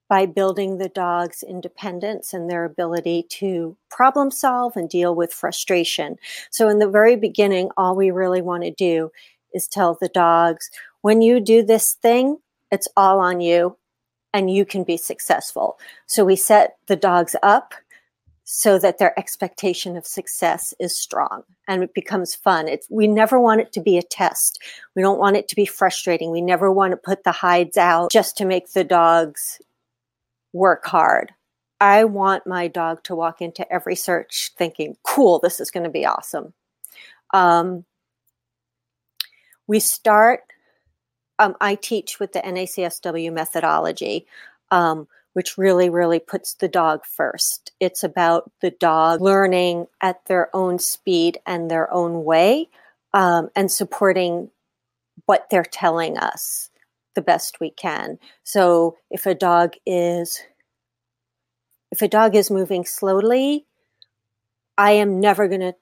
by building the dog's independence and their ability to problem solve and deal with frustration. So, in the very beginning, all we really want to do is tell the dogs when you do this thing, it's all on you and you can be successful. So, we set the dogs up so that their expectation of success is strong and it becomes fun. It's, we never want it to be a test. We don't want it to be frustrating. We never want to put the hides out just to make the dogs work hard. I want my dog to walk into every search thinking, cool, this is going to be awesome. Um, we start, um, I teach with the NACSW methodology, um, which really, really puts the dog first. It's about the dog learning at their own speed and their own way um, and supporting what they're telling us the best we can. So if a dog is if a dog is moving slowly, I am never going to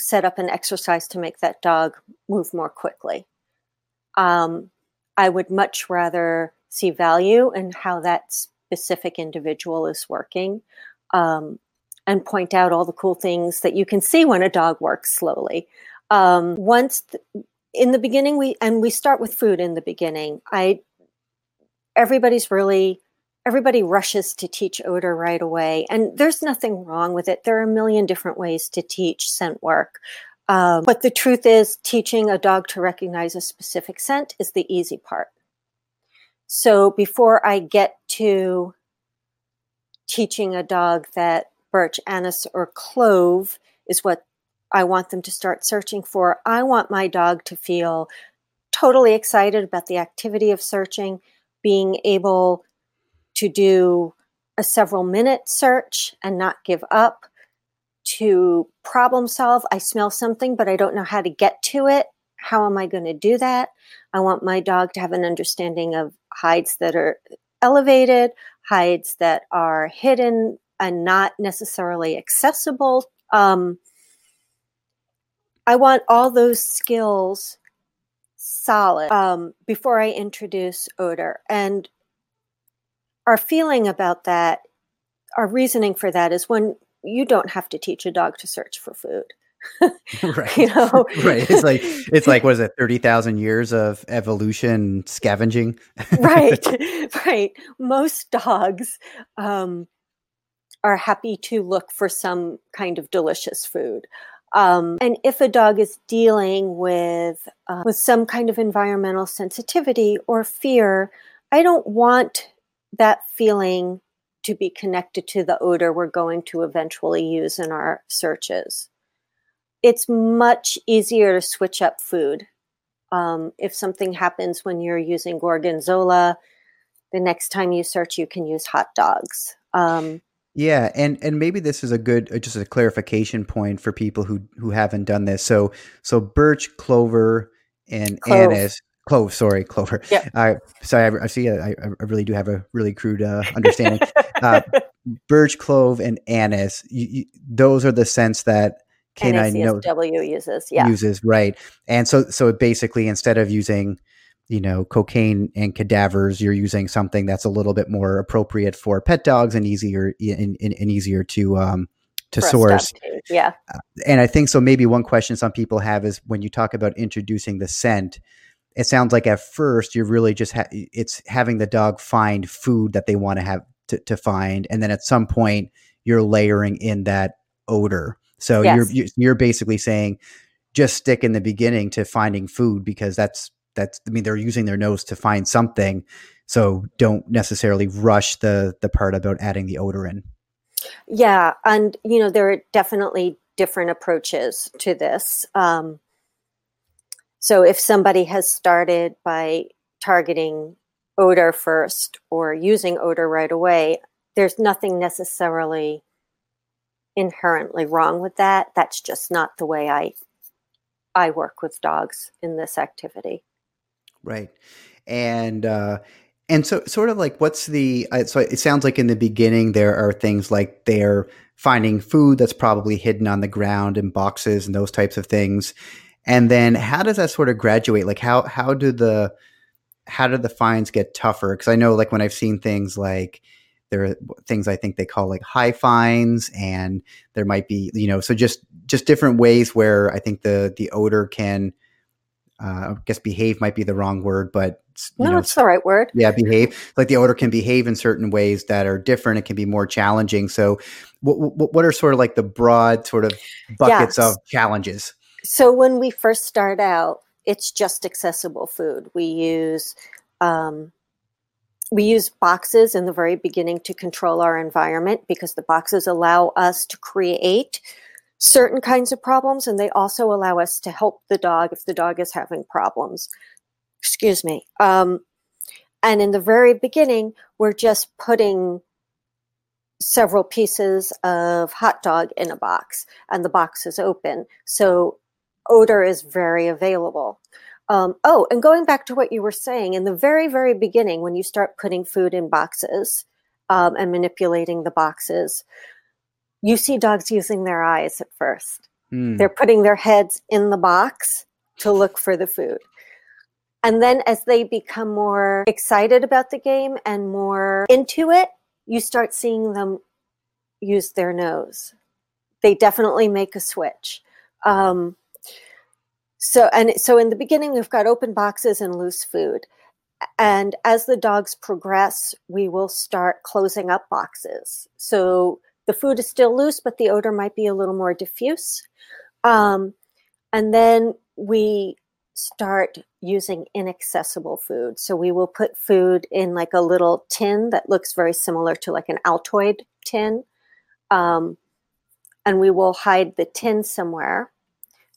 set up an exercise to make that dog move more quickly. Um, I would much rather see value in how that specific individual is working um, and point out all the cool things that you can see when a dog works slowly. Um, once th- in the beginning, we and we start with food in the beginning. I everybody's really everybody rushes to teach odor right away, and there's nothing wrong with it. There are a million different ways to teach scent work. Um, but the truth is, teaching a dog to recognize a specific scent is the easy part. So before I get to teaching a dog that birch, anise, or clove is what I want them to start searching for, I want my dog to feel totally excited about the activity of searching, being able to do a several minute search and not give up, to problem solve. I smell something, but I don't know how to get to it. How am I going to do that? I want my dog to have an understanding of hides that are elevated, hides that are hidden and not necessarily accessible. Um, I want all those skills solid um, before I introduce odor. And our feeling about that, our reasoning for that is when you don't have to teach a dog to search for food. right. You know? right. It's like it's like what is it, thirty thousand years of evolution scavenging? right. Right. Most dogs um, are happy to look for some kind of delicious food. Um, and if a dog is dealing with uh, with some kind of environmental sensitivity or fear, I don't want that feeling to be connected to the odor we're going to eventually use in our searches. It's much easier to switch up food. Um, if something happens when you're using gorgonzola, the next time you search, you can use hot dogs. Um, yeah, and and maybe this is a good uh, just a clarification point for people who who haven't done this. So so birch, clover, and clove. anise. Clove, sorry, clover. Yeah. Uh, sorry, I, I see. I, I, really do have a really crude uh, understanding. uh, birch, clove, and anise. You, you, those are the scents that canine W uses. Yeah, uses right. And so so basically, instead of using you know cocaine and cadavers you're using something that's a little bit more appropriate for pet dogs and easier and, and, and easier to um to source yeah uh, and i think so maybe one question some people have is when you talk about introducing the scent it sounds like at first you're really just ha- it's having the dog find food that they want to have to, to find and then at some point you're layering in that odor so yes. you're you're basically saying just stick in the beginning to finding food because that's that's I mean they're using their nose to find something, so don't necessarily rush the the part about adding the odor in. Yeah, and you know there are definitely different approaches to this. Um, so if somebody has started by targeting odor first or using odor right away, there's nothing necessarily inherently wrong with that. That's just not the way I I work with dogs in this activity. Right. And uh and so sort of like what's the uh, so it sounds like in the beginning there are things like they're finding food that's probably hidden on the ground in boxes and those types of things. And then how does that sort of graduate? Like how how do the how do the fines get tougher? Because I know like when I've seen things like there are things I think they call like high fines, and there might be you know so just just different ways where I think the the odor can uh, I guess behave might be the wrong word, but no, know, it's the right word. Yeah, behave. Like the odor can behave in certain ways that are different. It can be more challenging. So, what, what, what are sort of like the broad sort of buckets yes. of challenges? So, when we first start out, it's just accessible food. We use um, we use boxes in the very beginning to control our environment because the boxes allow us to create certain kinds of problems, and they also allow us to help the dog if the dog is having problems. Excuse me. Um, and in the very beginning, we're just putting several pieces of hot dog in a box, and the box is open. So odor is very available. Um, oh, and going back to what you were saying, in the very, very beginning, when you start putting food in boxes um, and manipulating the boxes, you see dogs using their eyes at first. Mm. They're putting their heads in the box to look for the food. And then as they become more excited about the game and more into it, you start seeing them use their nose. They definitely make a switch. Um, so and so in the beginning we've got open boxes and loose food. And as the dogs progress, we will start closing up boxes. So the food is still loose, but the odor might be a little more diffuse. Um, and then we start using inaccessible food. So we will put food in like a little tin that looks very similar to like an Altoid tin. Um, and we will hide the tin somewhere.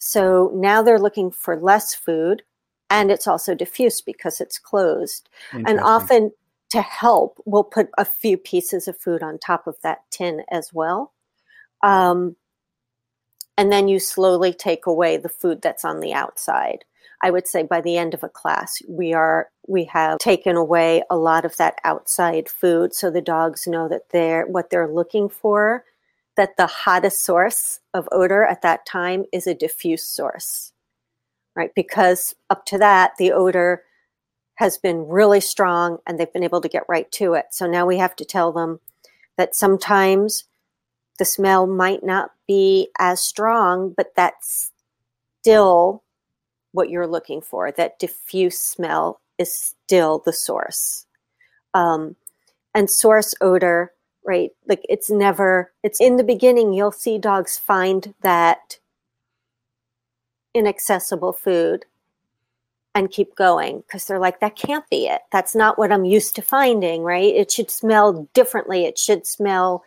So now they're looking for less food and it's also diffuse because it's closed. And often to help, we'll put a few pieces of food on top of that tin as well. Um, and then you slowly take away the food that's on the outside. I would say by the end of a class, we are we have taken away a lot of that outside food, so the dogs know that they're what they're looking for that the hottest source of odor at that time is a diffuse source, right? Because up to that, the odor has been really strong and they've been able to get right to it. So now we have to tell them that sometimes the smell might not be as strong, but that's still what you're looking for. That diffuse smell is still the source. Um, and source odor right? Like it's never, it's in the beginning, you'll see dogs find that inaccessible food and keep going because they're like, that can't be it. That's not what I'm used to finding, right? It should smell differently. It should smell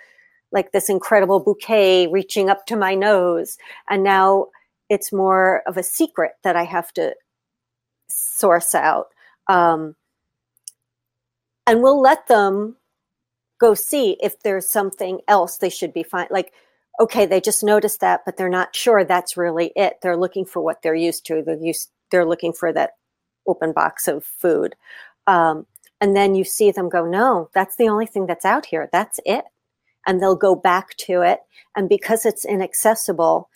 like this incredible bouquet reaching up to my nose. And now it's more of a secret that I have to source out. Um, and we'll let them go see if there's something else they should be fine. Like, okay, they just noticed that, but they're not sure that's really it. They're looking for what they're used to. They're used, they're looking for that open box of food. Um, and then you see them go, no, that's the only thing that's out here. That's it. And they'll go back to it. And because it's inaccessible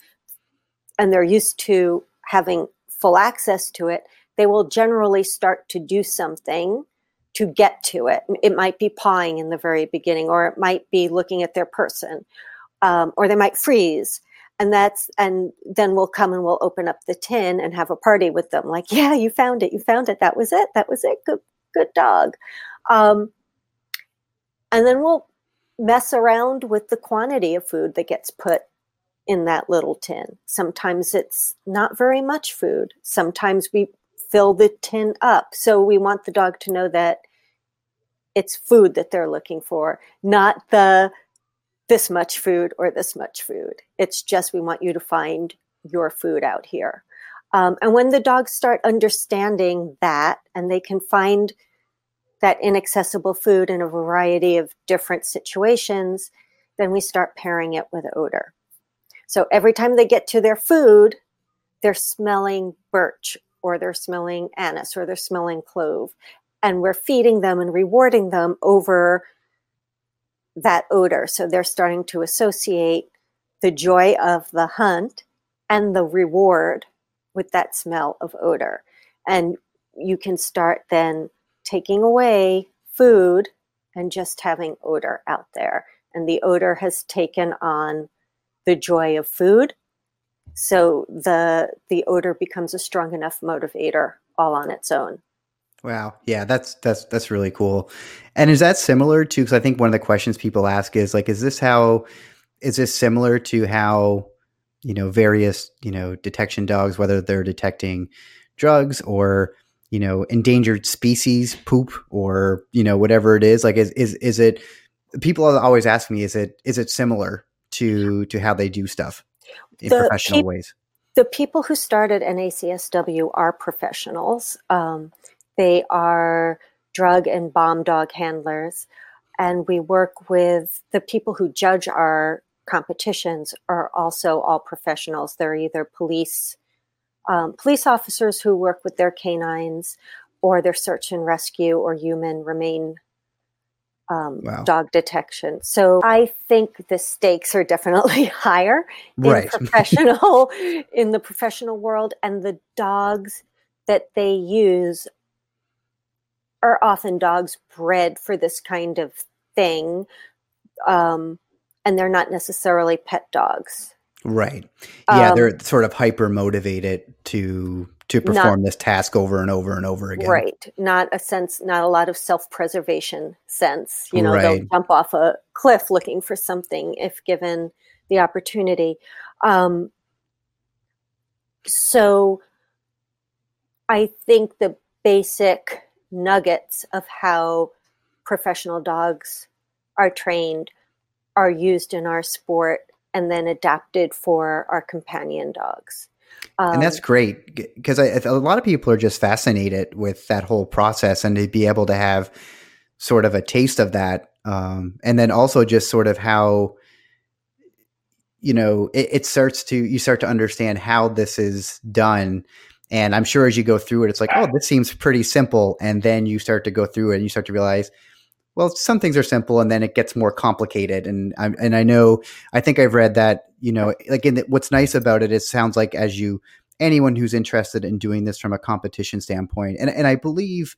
and they're used to having full access to it, they will generally start to do something to get to it. It might be pawing in the very beginning, or it might be looking at their person, um, or they might freeze. And that's, and then we'll come and we'll open up the tin and have a party with them. Like, yeah, you found it. You found it. That was it. That was it. Good, good dog. Um, and then we'll mess around with the quantity of food that gets put in that little tin. Sometimes it's not very much food. Sometimes we fill the tin up. So we want the dog to know that it's food that they're looking for, not the this much food or this much food. It's just we want you to find your food out here. Um, and when the dogs start understanding that and they can find that inaccessible food in a variety of different situations, then we start pairing it with odor. So every time they get to their food, they're smelling birch or they're smelling anise or they're smelling clove. And we're feeding them and rewarding them over that odor. So they're starting to associate the joy of the hunt and the reward with that smell of odor. And you can start then taking away food and just having odor out there. And the odor has taken on the joy of food so the the odor becomes a strong enough motivator all on its own. Wow. Yeah, that's that's that's really cool. And is that similar to cuz I think one of the questions people ask is like is this how is this similar to how you know various, you know, detection dogs whether they're detecting drugs or you know endangered species poop or you know whatever it is like is is is it people always ask me is it is it similar to to how they do stuff in professional peop- ways? The people who started NACSW are professionals. Um, they are drug and bomb dog handlers. And we work with the people who judge our competitions are also all professionals. They're either police um, police officers who work with their canines, or their search and rescue or human remain um, wow. dog detection. So I think the stakes are definitely higher right. in professional in the professional world, and the dogs that they use are often dogs bred for this kind of thing, um, and they're not necessarily pet dogs. Right. Yeah, um, they're sort of hyper motivated to to perform not, this task over and over and over again. Right. Not a sense, not a lot of self preservation sense. You know, right. they'll jump off a cliff looking for something if given the opportunity. Um, so I think the basic nuggets of how professional dogs are trained are used in our sport and then adapted for our companion dogs. Um, and that's um, great because a lot of people are just fascinated with that whole process and to be able to have sort of a taste of that. Um, and then also just sort of how, you know, it, it starts to, you start to understand how this is done. And I'm sure as you go through it, it's like, oh, this seems pretty simple. And then you start to go through it and you start to realize, well, some things are simple and then it gets more complicated. And I and I know I think I've read that you know like in the, what's nice about it, it sounds like as you anyone who's interested in doing this from a competition standpoint, and and I believe,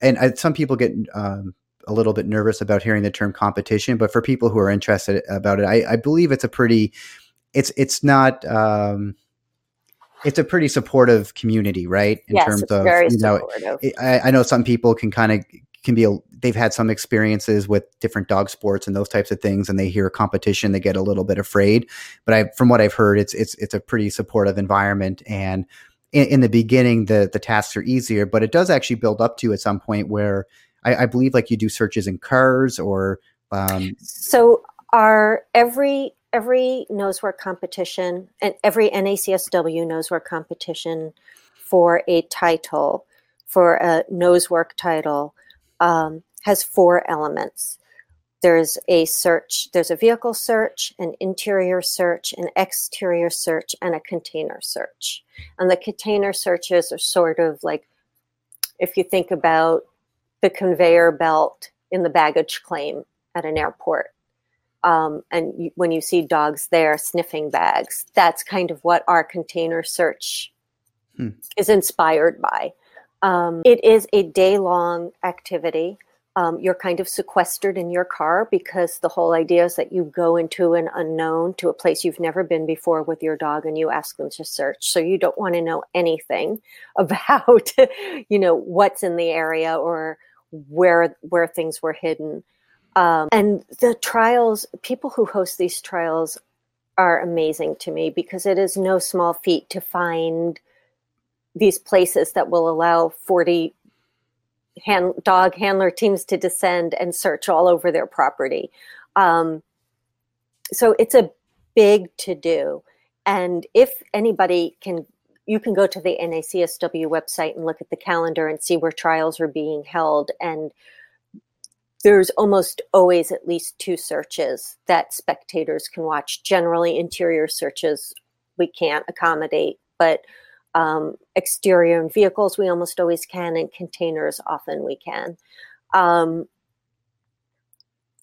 and I, some people get um, a little bit nervous about hearing the term competition, but for people who are interested about it, I, I believe it's a pretty, it's it's not. Um, it's a pretty supportive community, right? In yes, terms of you know, I, I know some people can kind of can be a they've had some experiences with different dog sports and those types of things and they hear competition they get a little bit afraid. But i from what i've heard it's it's it's a pretty supportive environment and in, in the beginning the the tasks are easier but it does actually build up to at some point where i, I believe like you do searches in cars or um, so our every every nosework competition and every NACSW nosework competition for a title for a nosework title um, has four elements. There's a search, there's a vehicle search, an interior search, an exterior search, and a container search. And the container searches are sort of like if you think about the conveyor belt in the baggage claim at an airport. Um, and you, when you see dogs there sniffing bags, that's kind of what our container search hmm. is inspired by. Um, it is a day long activity. Um, you're kind of sequestered in your car because the whole idea is that you go into an unknown to a place you've never been before with your dog and you ask them to search. So you don't want to know anything about, you know, what's in the area or where where things were hidden. Um, and the trials, people who host these trials are amazing to me because it is no small feat to find these places that will allow 40 hand, dog handler teams to descend and search all over their property. Um, so it's a big to do. And if anybody can, you can go to the NACSW website and look at the calendar and see where trials are being held. And there's almost always at least two searches that spectators can watch. Generally, interior searches we can't accommodate, but um, exterior and vehicles we almost always can and containers often we can. Um,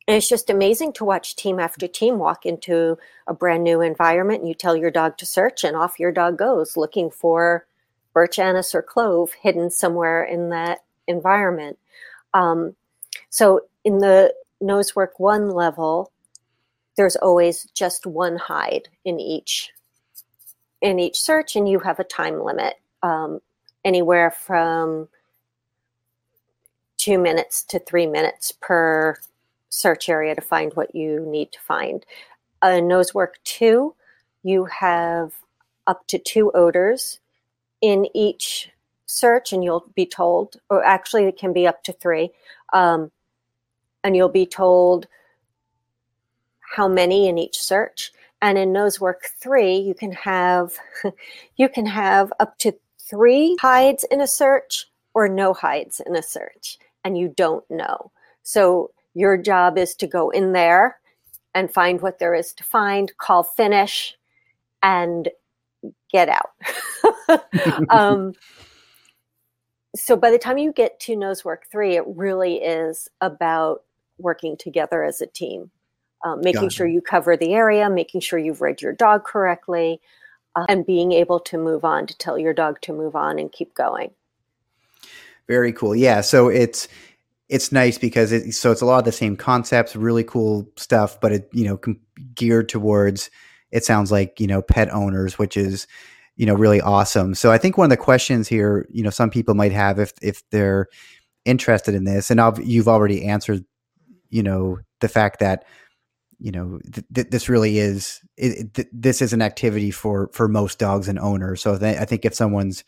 and it's just amazing to watch team after team walk into a brand new environment and you tell your dog to search and off your dog goes looking for birch anise or clove hidden somewhere in that environment. Um, so in the nosework one level there's always just one hide in each in each search, and you have a time limit, um, anywhere from two minutes to three minutes per search area to find what you need to find. Uh, Nosework 2, you have up to two odors in each search, and you'll be told, or actually, it can be up to three, um, and you'll be told how many in each search And in nose work three, you can have you can have up to three hides in a search or no hides in a search, and you don't know. So your job is to go in there and find what there is to find, call finish, and get out. um, so by the time you get to nose work three, it really is about working together as a team, um, making sure you cover the area, making sure you've read your dog correctly, uh, and being able to move on to tell your dog to move on and keep going. Very cool. Yeah. So it's it's nice because it so it's a lot of the same concepts, really cool stuff, but it you know com- geared towards it sounds like you know pet owners, which is you know really awesome. So I think one of the questions here, you know, some people might have if if they're interested in this, and I've, you've already answered, you know, the fact that you know th- th- this really is it, th- this is an activity for for most dogs and owners. So th- I think if someone's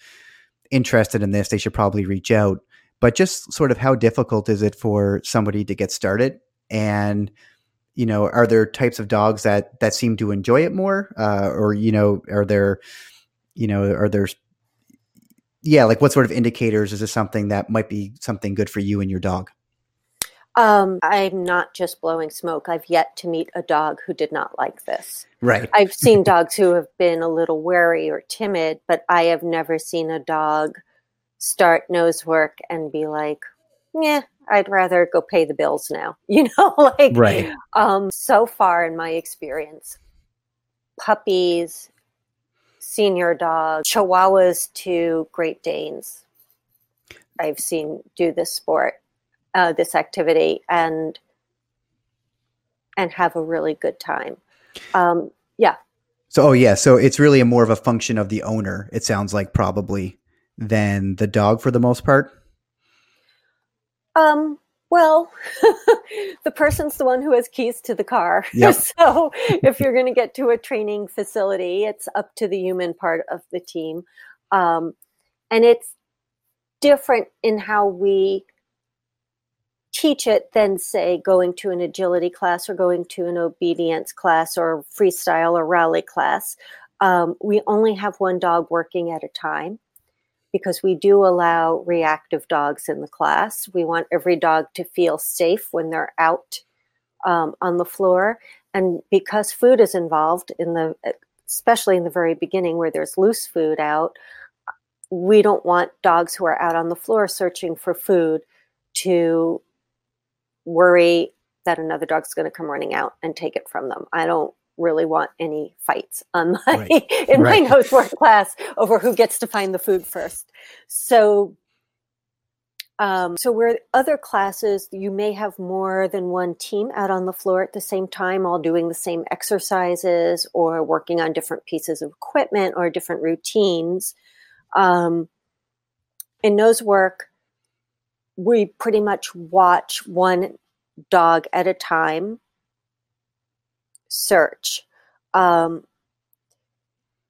interested in this, they should probably reach out. But just sort of how difficult is it for somebody to get started and you know are there types of dogs that that seem to enjoy it more uh, or you know are there you know are there yeah like what sort of indicators is this something that might be something good for you and your dog um, i'm not just blowing smoke i've yet to meet a dog who did not like this right i've seen dogs who have been a little wary or timid but i have never seen a dog start nose work and be like yeah I'd rather go pay the bills now. You know, like right. Um, so far in my experience, puppies, senior dogs, Chihuahuas to Great Danes, I've seen do this sport, uh, this activity, and and have a really good time. Um, yeah. So, oh yeah, so it's really a more of a function of the owner. It sounds like probably than the dog for the most part. Um, well, the person's the one who has keys to the car. Yep. so if you're going to get to a training facility, it's up to the human part of the team. Um, and it's different in how we teach it than, say, going to an agility class or going to an obedience class or freestyle or rally class. Um, we only have one dog working at a time because we do allow reactive dogs in the class. We want every dog to feel safe when they're out um, on the floor. And because food is involved in the, especially in the very beginning where there's loose food out, we don't want dogs who are out on the floor searching for food to worry that another dog's going to come running out and take it from them. I don't really want any fights on my right. in right. my nose work class over who gets to find the food first. So um, so where other classes you may have more than one team out on the floor at the same time, all doing the same exercises or working on different pieces of equipment or different routines. Um, in nose work, we pretty much watch one dog at a time search. Um,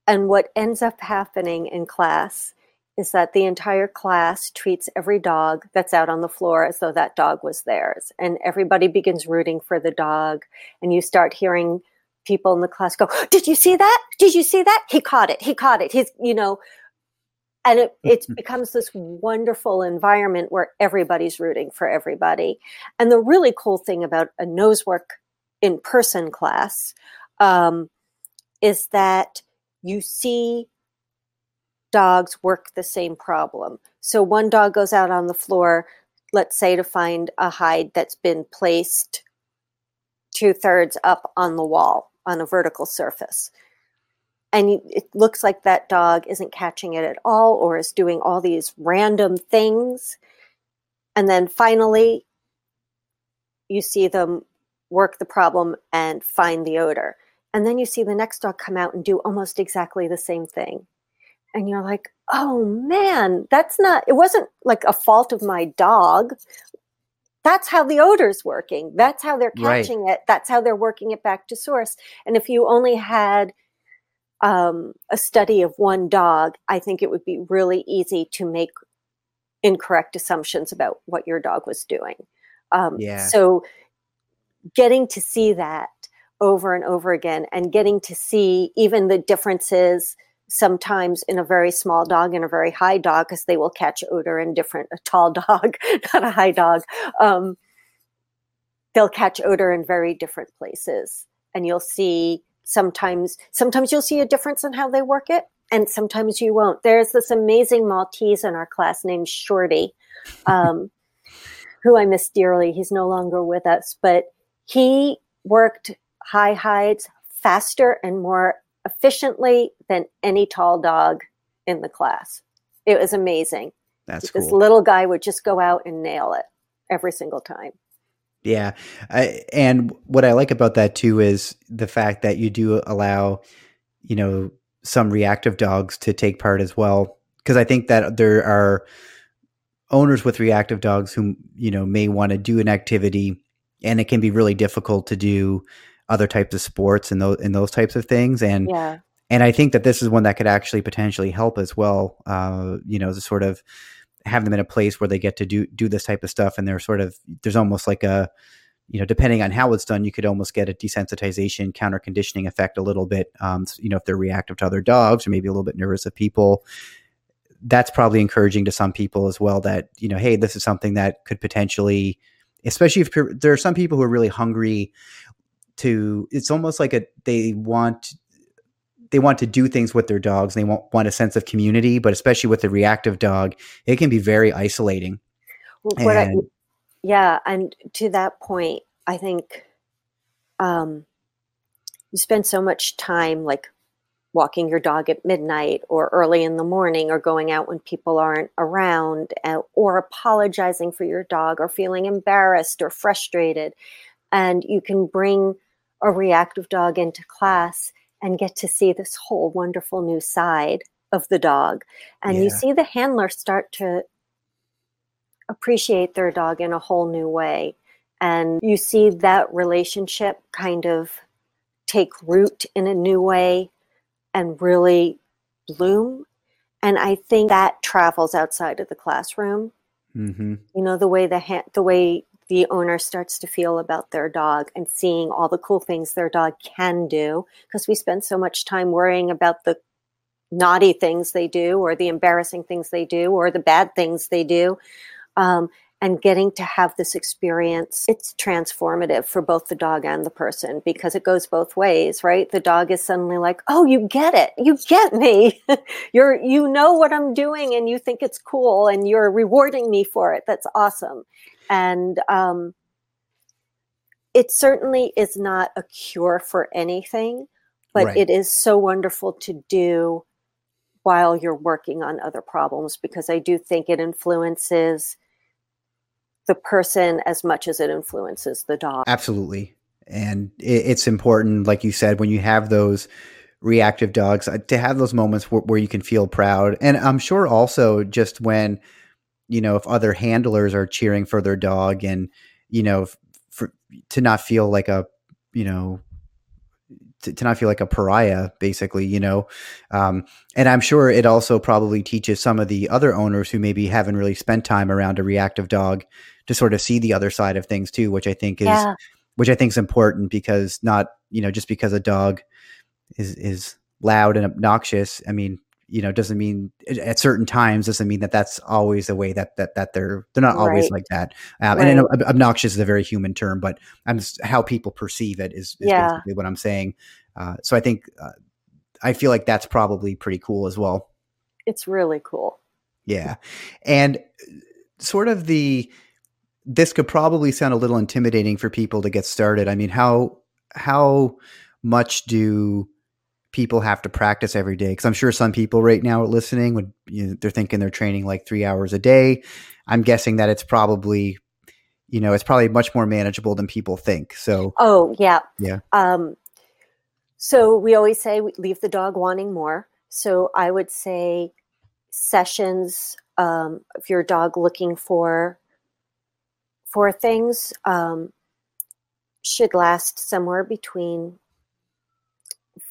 and what ends up happening in class is that the entire class treats every dog that's out on the floor as though that dog was theirs. And everybody begins rooting for the dog. And you start hearing people in the class go, Did you see that? Did you see that? He caught it. He caught it. He's, you know, and it, it becomes this wonderful environment where everybody's rooting for everybody. And the really cool thing about a nose work in person class um, is that you see dogs work the same problem. So one dog goes out on the floor, let's say to find a hide that's been placed two thirds up on the wall on a vertical surface. And it looks like that dog isn't catching it at all or is doing all these random things. And then finally, you see them work the problem and find the odor. And then you see the next dog come out and do almost exactly the same thing. And you're like, oh man, that's not, it wasn't like a fault of my dog. That's how the odor's working. That's how they're catching right. it. That's how they're working it back to source. And if you only had um, a study of one dog, I think it would be really easy to make incorrect assumptions about what your dog was doing. Um, yeah. So getting to see that over and over again and getting to see even the differences sometimes in a very small dog and a very high dog because they will catch odor in different a tall dog not a high dog um, they'll catch odor in very different places and you'll see sometimes sometimes you'll see a difference in how they work it and sometimes you won't. There's this amazing maltese in our class named shorty um, who i miss dearly. He's no longer with us but he worked high hides faster and more efficiently than any tall dog in the class. It was amazing. That's this cool. little guy would just go out and nail it every single time Yeah. I, and what I like about that too is the fact that you do allow, you know, some reactive dogs to take part as well. Because I think that there are owners with reactive dogs who, you know, may want to do an activity and it can be really difficult to do other types of sports and those and those types of things. And yeah and I think that this is one that could actually potentially help as well. Uh, you know, to sort of have them in a place where they get to do do this type of stuff, and they're sort of there's almost like a you know, depending on how it's done, you could almost get a desensitization, counter conditioning effect a little bit. Um, you know, if they're reactive to other dogs or maybe a little bit nervous of people, that's probably encouraging to some people as well. That you know, hey, this is something that could potentially, especially if there are some people who are really hungry to. It's almost like a they want they want to do things with their dogs. And they want want a sense of community, but especially with the reactive dog, it can be very isolating. Well, what I, yeah, and to that point, I think um, you spend so much time like walking your dog at midnight or early in the morning or going out when people aren't around or apologizing for your dog or feeling embarrassed or frustrated. And you can bring a reactive dog into class and get to see this whole wonderful new side of the dog. And you see the handler start to appreciate their dog in a whole new way. And you see that relationship kind of take root in a new way and really bloom. And I think that travels outside of the classroom. Mm-hmm. You know, the way the ha- the way the owner starts to feel about their dog and seeing all the cool things their dog can do because we spend so much time worrying about the naughty things they do or the embarrassing things they do or the bad things they do um, and getting to have this experience it's transformative for both the dog and the person because it goes both ways right? The dog is suddenly like oh you get it. You get me. You're you know what i'm doing and you think it's cool and you're rewarding me for it. That's awesome and um, it certainly is not a cure for anything but Right. it is so wonderful to do while you're working on other problems because I do think it influences the person as much as it influences the dog. Absolutely. And it's important, like you said, when you have those reactive dogs, uh, to have those moments where, where you can feel proud. And I'm sure also just when, you know, if other handlers are cheering for their dog and, you know, for, to not feel like a, you know, to, to not feel like a pariah, basically, you know. Um, and I'm sure it also probably teaches some of the other owners who maybe haven't really spent time around a reactive dog to sort of see the other side of things too, which I think is Yeah, which I think is important because not you know just because a dog is is loud and obnoxious. I mean, you know, doesn't mean at certain times doesn't mean that that's always the way that that that they're they're not always Right. like that. Um, And know ob- obnoxious is a very human term, but I'm just, how people perceive it is, is Yeah. basically what I'm saying. Uh, so I think uh, I feel like that's probably pretty cool as well. it's really cool. Yeah. And sort of the this could probably sound a little intimidating for people to get started. I mean, how how much do people have to practice every day? Because I'm sure some people right now are listening would you know, they're thinking they're training like three hours a day. I'm guessing that it's probably you know it's probably much more manageable than people think. So Oh, yeah. Yeah. Um, so we always say we leave the dog wanting more. So I would say sessions, um, if your dog looking for for things, um, should last somewhere between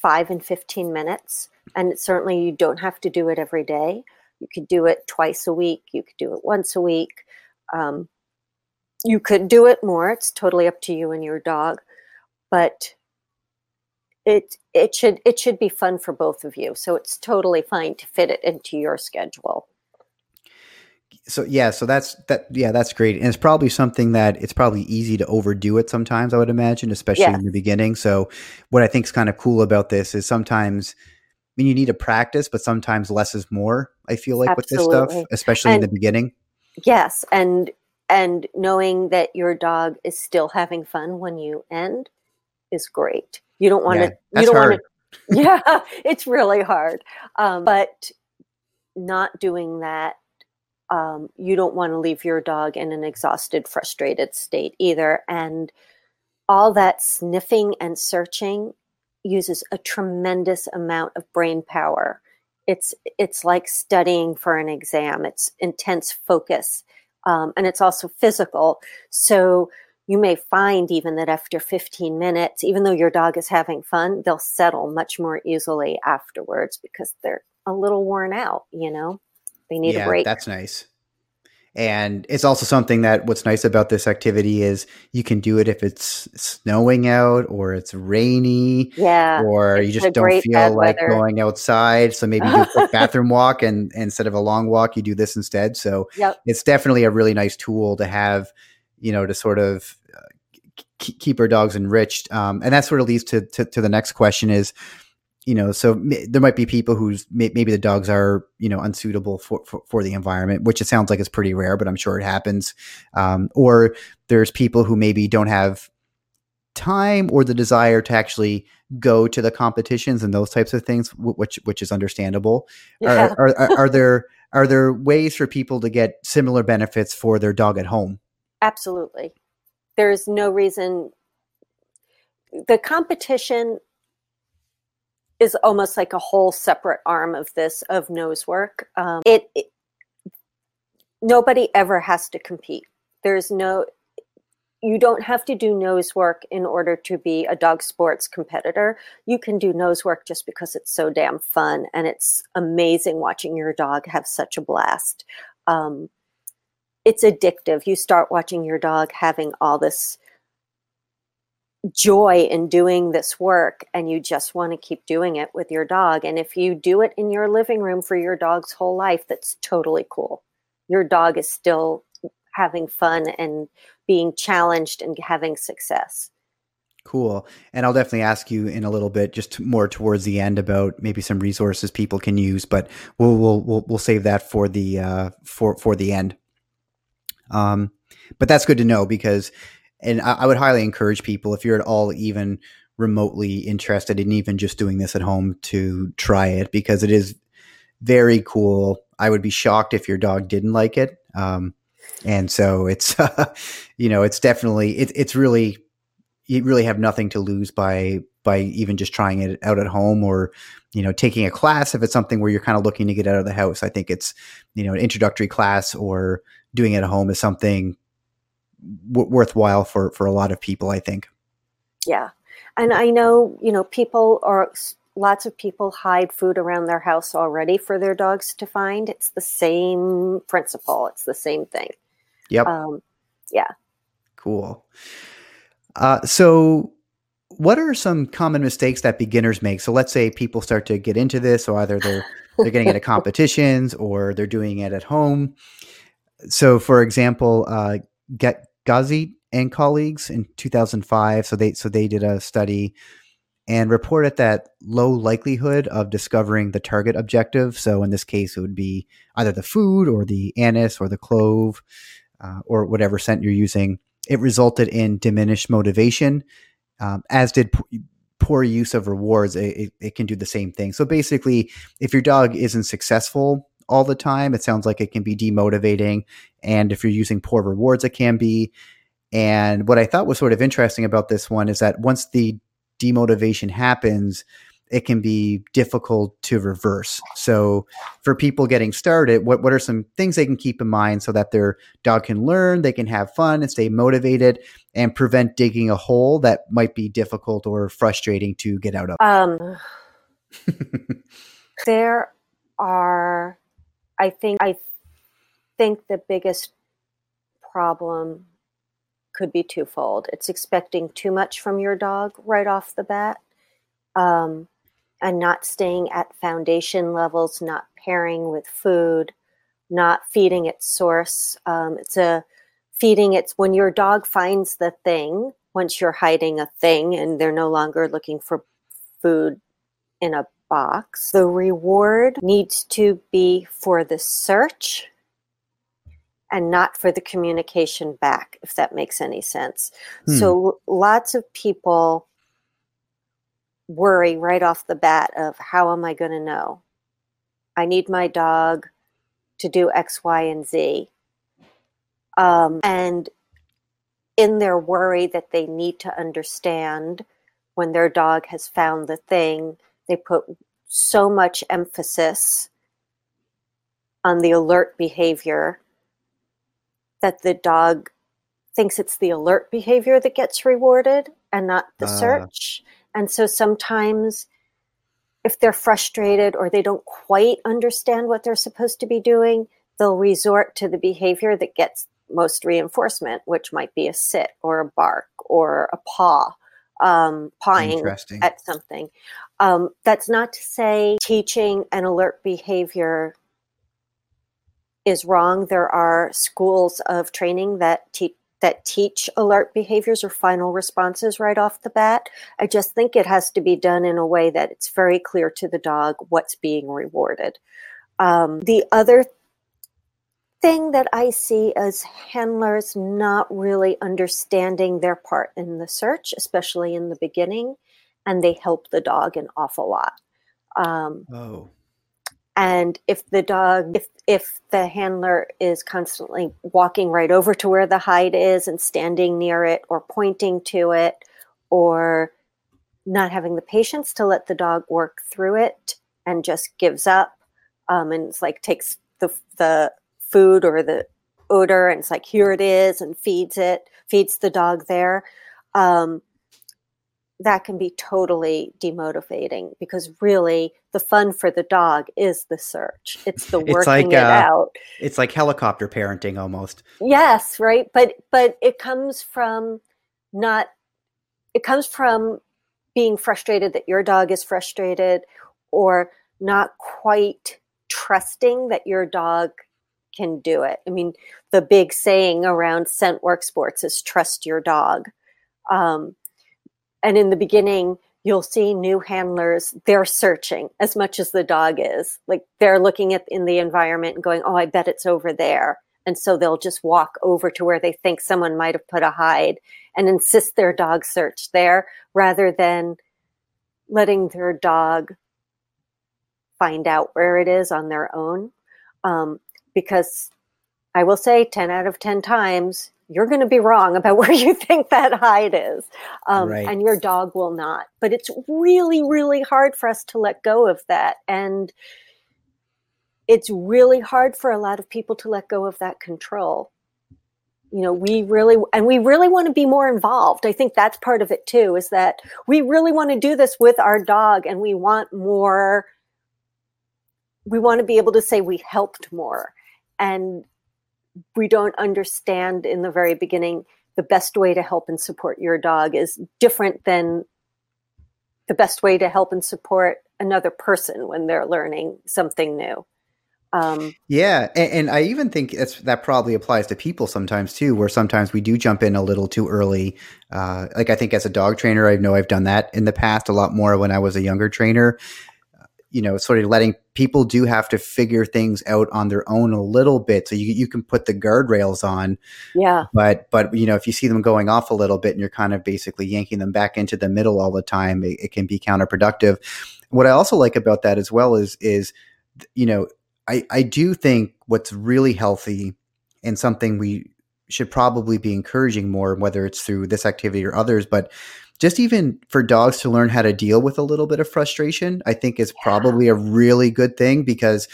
five and 15 minutes. And certainly you don't have to do it every day. You could do it twice a week. You could do it once a week. Um, you could do it more. It's totally up to you and your dog. But it it should it should be fun for both of you. So it's totally fine to fit it into your schedule. So yeah, so that's that yeah, that's great. And it's probably something that it's probably easy to overdo it sometimes, I would imagine, especially in the beginning. So what I think is kind of cool about this is sometimes I mean you need to practice, but sometimes less is more, I feel like Absolutely. with this stuff, especially and, in the beginning. Yes, and and knowing that your dog is still having fun when you end is great. You don't want yeah, to. You don't want to. Yeah, it's really hard. Um, but not doing that, um, you don't want to leave your dog in an exhausted, frustrated state either. And all that sniffing and searching uses a tremendous amount of brain power. It's it's like studying for an exam. It's intense focus, um, and it's also physical. So you may find even that after 15 minutes, even though your dog is having fun, they'll settle much more easily afterwards because they're a little worn out, you know? They need yeah, a break. That's nice. And it's also something that what's nice about this activity is you can do it if it's snowing out or it's rainy. Yeah. Or you just don't feel like weather. going outside. So maybe do a quick bathroom walk and, and instead of a long walk, you do this instead. So yep. it's definitely a really nice tool to have you know, to sort of uh, keep our dogs enriched. Um, and that sort of leads to, to, to the next question is, you know, so m- there might be people who's may- maybe the dogs are, you know, unsuitable for, for, for, the environment, which it sounds like is pretty rare, but I'm sure it happens. Um, or there's people who maybe don't have time or the desire to actually go to the competitions and those types of things, which, which is understandable. Yeah. Are, are, are there, are there ways for people to get similar benefits for their dog at home? Absolutely. There's no reason. The competition is almost like a whole separate arm of this of nose work. Um, it, it nobody ever has to compete. There's no you don't have to do nose work in order to be a dog sports competitor. You can do nose work just because it's so damn fun and it's amazing watching your dog have such a blast. Um, it's addictive. You start watching your dog having all this joy in doing this work and you just want to keep doing it with your dog. And if you do it in your living room for your dog's whole life, that's totally cool. Your dog is still having fun and being challenged and having success. Cool. And I'll definitely ask you in a little bit, just more towards the end, about maybe some resources people can use. But we'll we'll we'll, we'll save that for the uh, for for the end. Um, but that's good to know because, and I, I would highly encourage people if you're at all even remotely interested in even just doing this at home to try it because it is very cool. I would be shocked if your dog didn't like it. Um, and so it's, uh, you know, it's definitely, it, it's really, you really have nothing to lose by, by even just trying it out at home or, you know, taking a class if it's something where you're kind of looking to get out of the house. I think it's, you know, an introductory class or doing it at home is something w- worthwhile for for a lot of people. I think. Yeah, and I know you know people are lots of people hide food around their house already for their dogs to find. It's the same principle. It's the same thing. Yep. Um, yeah. Cool. Uh, so what are some common mistakes that beginners make? So let's say people start to get into this, or either they're they're getting into competitions or they're doing it at home so for example, uh, Get Gazit and colleagues in 2005. So they so they did a study and reported that low likelihood of discovering the target objective. So in this case, it would be either the food or the anise or the clove uh, or whatever scent you're using. It resulted in diminished motivation, um, as did p- poor use of rewards. It, it, it can do the same thing. So basically, if your dog isn't successful all the time. It sounds like it can be demotivating. And if you're using poor rewards, it can be. And what I thought was sort of interesting about this one is that once the demotivation happens, it can be difficult to reverse. So, for people getting started, what, what are some things they can keep in mind so that their dog can learn, they can have fun and stay motivated and prevent digging a hole that might be difficult or frustrating to get out of? Um, there are I think I think the biggest problem could be twofold. It's expecting too much from your dog right off the bat um, and not staying at foundation levels, not pairing with food, not feeding its source. Um, it's a feeding its when your dog finds the thing, once you're hiding a thing and they're no longer looking for food in a box, the reward needs to be for the search and not for the communication back, if that makes any sense. Hmm. So lots of people worry right off the bat of how am I going to know? I need my dog to do X, Y, and Z. Um, and in their worry that they need to understand when their dog has found the thing, they put so much emphasis on the alert behavior that the dog thinks it's the alert behavior that gets rewarded and not the uh. search. And so sometimes if they're frustrated or they don't quite understand what they're supposed to be doing, they'll resort to the behavior that gets most reinforcement, which might be a sit or a bark or a paw, um, pawing at something. Um, that's not to say teaching an alert behavior is wrong. There are schools of training that teach that teach alert behaviors or final responses right off the bat. I just think it has to be done in a way that it's very clear to the dog what's being rewarded. Um, the other thing that I see as handlers not really understanding their part in the search, especially in the beginning, and they help the dog an awful lot. Um, oh. And if the dog, if if the handler is constantly walking right over to where the hide is and standing near it, or pointing to it, or not having the patience to let the dog work through it and just gives up, um, and it's like takes the the food or the odor and it's like here it is and feeds it, feeds the dog there. Um, that can be totally demotivating because really the fun for the dog is the search. It's the working it's like, it uh, out. It's like helicopter parenting almost. Yes, right. But but it comes from not it comes from being frustrated that your dog is frustrated or not quite trusting that your dog can do it. I mean, the big saying around scent work sports is trust your dog. Um, and in the beginning, you'll see new handlers, they're searching as much as the dog is. Like they're looking at in the environment and going, oh, I bet it's over there. And so they'll just walk over to where they think someone might have put a hide and insist their dog search there rather than letting their dog find out where it is on their own. Um, because I will say 10 out of 10 times, you're going to be wrong about where you think that hide is. Um, right. And your dog will not. But it's really, really hard for us to let go of that. And it's really hard for a lot of people to let go of that control. You know, we really, and we really want to be more involved. I think that's part of it too, is that we really want to do this with our dog and we want more, we want to be able to say we helped more. And we don't understand in the very beginning the best way to help and support your dog is different than the best way to help and support another person when they're learning something new. Um, yeah, and, and, I even think that's that probably applies to people sometimes too, where sometimes we do jump in a little too early. Uh, like I think as a dog trainer, I know I've done that in the past a lot more when I was a younger trainer you know, sort of letting people do have to figure things out on their own a little bit. So you, you can put the guardrails on. Yeah. But, but, you know, if you see them going off a little bit and you're kind of basically yanking them back into the middle all the time, it, it can be counterproductive. What I also like about that as well is, is, you know, I, I do think what's really healthy and something we should probably be encouraging more, whether it's through this activity or others, but just even for dogs to learn how to deal with a little bit of frustration, I think is yeah. probably a really good thing because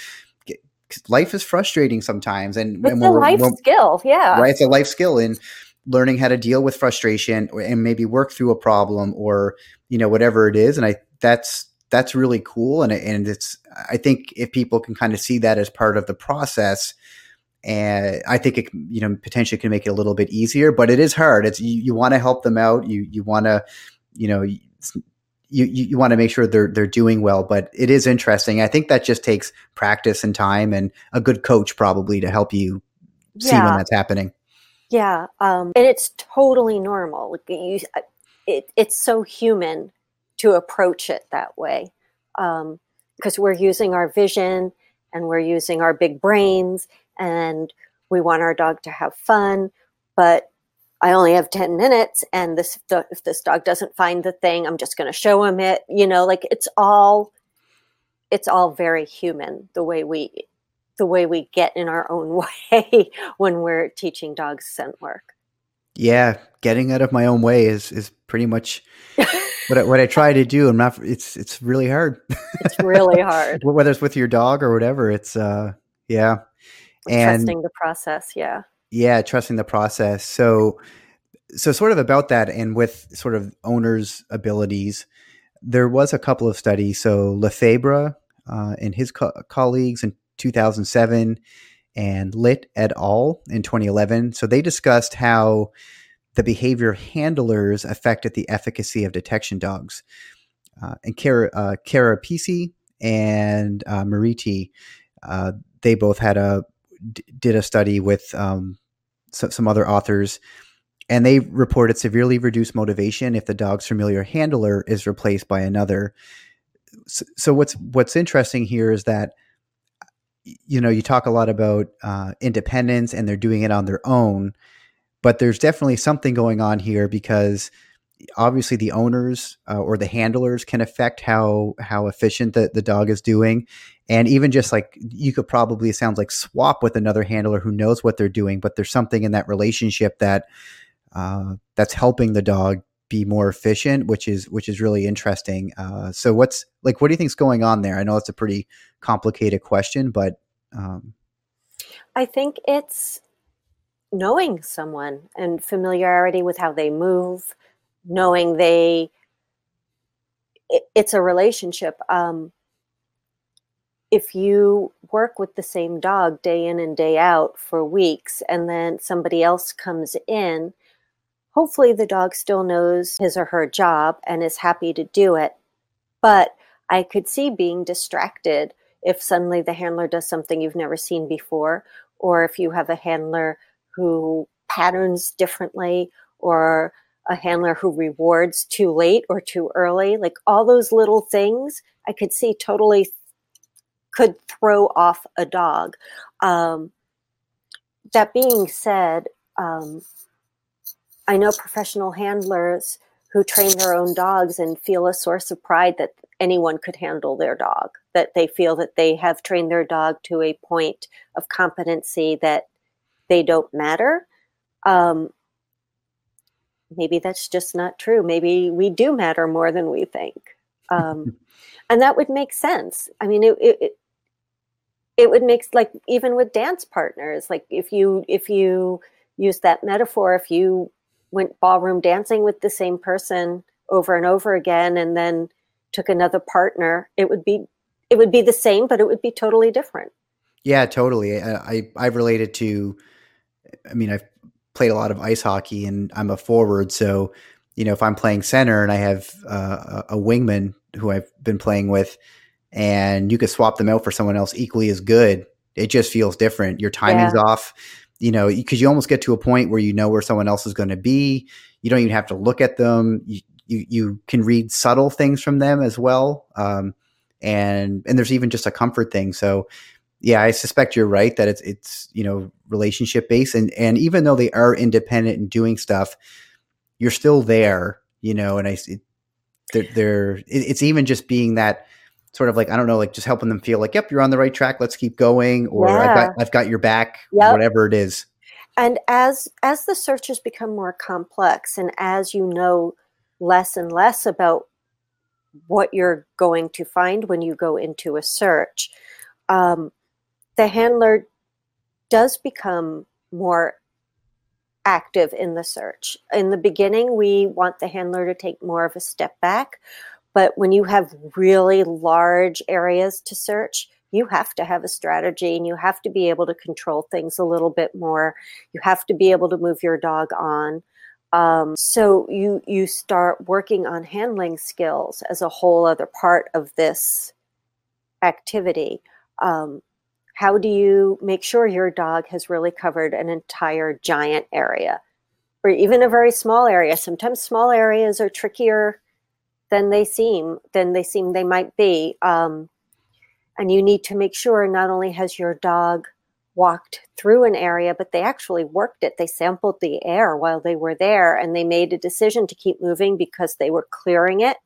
life is frustrating sometimes. And, it's and a life skill. Yeah. Right. It's a life skill in learning how to deal with frustration and maybe work through a problem or, you know, whatever it is. And I, that's, that's really cool. And, and it's, I think if people can kind of see that as part of the process, and I think it you know potentially can make it a little bit easier, but it is hard. It's you, you want to help them out. You you want to you know you, you, you want to make sure they're they're doing well. But it is interesting. I think that just takes practice and time and a good coach probably to help you see Yeah. when that's happening. Yeah, um, and it's totally normal. You, it, it's so human to approach it that way because we're using our vision and we're using our big brains and we want our dog to have fun. But I only have 10 minutes and this if this dog doesn't find the thing, I'm just going to show him it. You know, like it's all, it's all very human the way we, the way we get in our own way when we're teaching dogs scent work. Yeah, getting out of my own way is is pretty much what I, what I try to do. I'm not. It's it's really hard. It's really hard. whether it's with your dog or whatever. It's uh, yeah, and Trusting the process. Yeah. yeah, trusting the process. So so sort of about that, and with sort of owners' abilities, there was a couple of studies. So Lefebvre uh, and his co- colleagues in 2007 and Lit et al. in 2011. So they discussed how the behavior handlers affected the efficacy of detection dogs. Uh, and Kara, uh, Kara Pisi and uh, Mariti, uh, they both had a did a study with um, so, some other authors, and they reported severely reduced motivation if the dog's familiar handler is replaced by another. So, so what's what's interesting here is that you know you talk a lot about uh, independence and they're doing it on their own but there's definitely something going on here because obviously the owners uh, or the handlers can affect how how efficient the, the dog is doing. And even just like you could probably sounds like swap with another handler who knows what they're doing but there's something in that relationship that uh, that's helping the dog be more efficient which is which is really interesting. Uh, so what's like what do you think's going on there? I know it's a pretty complicated question but um, I think it's knowing someone and familiarity with how they move, knowing they, it, it's a relationship. Um, if you work with the same dog day in and day out for weeks and then somebody else comes in, hopefully the dog still knows his or her job and is happy to do it. But I could see being distracted if suddenly the handler does something you've never seen before, or if you have a handler who patterns differently, or a handler who rewards too late or too early. Like all those little things, I could see totally could throw off a dog. Um, that being said, um, I know professional handlers who train their own dogs and feel a source of pride that anyone could handle their dog, that they feel that they have trained their dog to a point of competency that they don't matter. Um, maybe that's just not true. Maybe we do matter more than we think. Um, and that would make sense. I mean, it, it, it would make like even with dance partners, like if you, if you use that metaphor, if you went ballroom dancing with the same person over and over again, and then took another partner, it would be, it would be the same, but it would be totally different. Yeah, totally. I, I I've related to. I mean, I've played a lot of ice hockey, and I'm a forward. So, you know, if I'm playing center and I have uh, a wingman who I've been playing with, and you could swap them out for someone else equally as good, it just feels different. Your timing's Yeah. off. You know, because you almost get to a point where you know where someone else is going to be. You don't even have to look at them. You you, you can read subtle things from them as well. Um, and and there's even just a comfort thing. So yeah, I suspect you're right that it's it's you know relationship based, and and even though they are independent and doing stuff, you're still there, you know. And I, it, they're, they're it, it's even just being that sort of like I don't know, like just helping them feel like, yep, you're on the right track. Let's keep going, or I've got I've got your back, Yep. whatever it is. and as as the searches become more complex and as you know less and less about what you're going to find when you go into a search um, the handler does become more active in the search. In the beginning we want the handler to take more of a step back but when you have really large areas to search you have to have a strategy and you have to be able to control things a little bit more. You have to be able to move your dog on. Um, so you you start working on handling skills as a whole other part of this activity. Um, how do you make sure your dog has really covered an entire giant area or even a very small area? Sometimes small areas are trickier than they seem than they seem they might be. Um, and you need to make sure not only has your dog walked through an area, but they actually worked it. They sampled the air while they were there and they made a decision to keep moving because they were clearing it.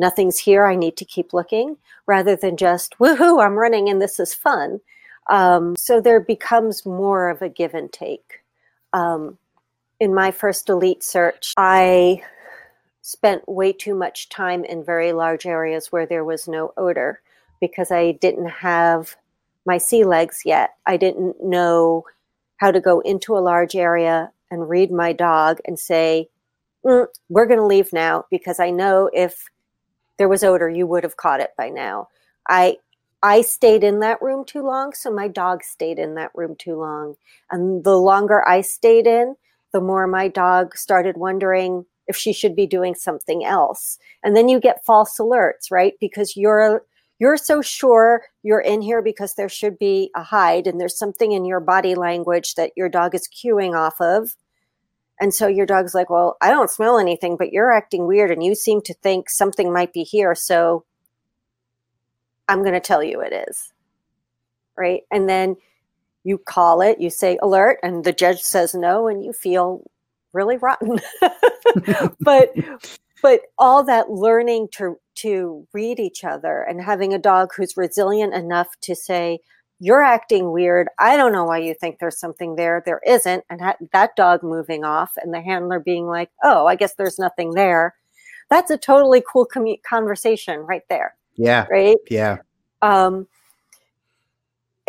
Nothing's here. I need to keep looking rather than just, woohoo, I'm running and this is fun. Um, so there becomes more of a give and take. Um, in my first elite search, I spent way too much time in very large areas where there was no odor because I didn't have my sea legs yet. I didn't know how to go into a large area and read my dog and say, mm, We're going to leave now because I know if there was odor, you would have caught it by now. I I stayed in that room too long, so my dog stayed in that room too long. And the longer I stayed in, the more my dog started wondering if she should be doing something else. And then you get false alerts, right? Because you're you're so sure you're in here because there should be a hide and there's something in your body language that your dog is cueing off of. And so your dog's like, Well, I don't smell anything, but you're acting weird and you seem to think something might be here. So I'm going to tell you it is. Right. And then you call it, you say alert, and the judge says no, and you feel really rotten. but but all that learning to to read each other and having a dog who's resilient enough to say you're acting weird. I don't know why you think there's something there. There isn't. And ha- that dog moving off and the handler being like oh i guess there's nothing there. That's a totally cool conversation right there. Yeah. Right? Yeah. Um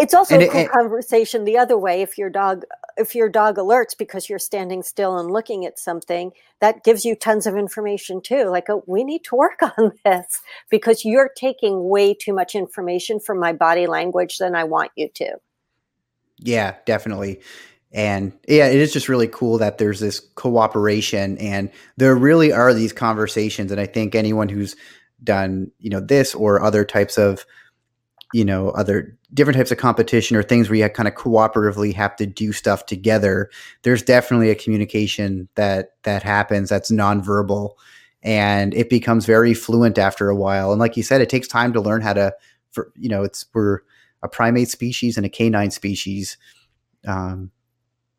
it's also And a cool it- conversation the other way if your dog if your dog alerts because you're standing still and looking at something that gives you tons of information too like oh, we need to work on this because you're taking way too much information from my body language than i want you to Yeah, definitely. And yeah, it is just really cool that there's this cooperation and there really are these conversations. And I think anyone who's done, you know, this or other types of, you know, other different types of competition or things where you kind of cooperatively have to do stuff together, there's definitely a communication that that happens that's nonverbal and it becomes very fluent after a while. And like you said, it takes time to learn how to for you know, it's we're a primate species and a canine species um,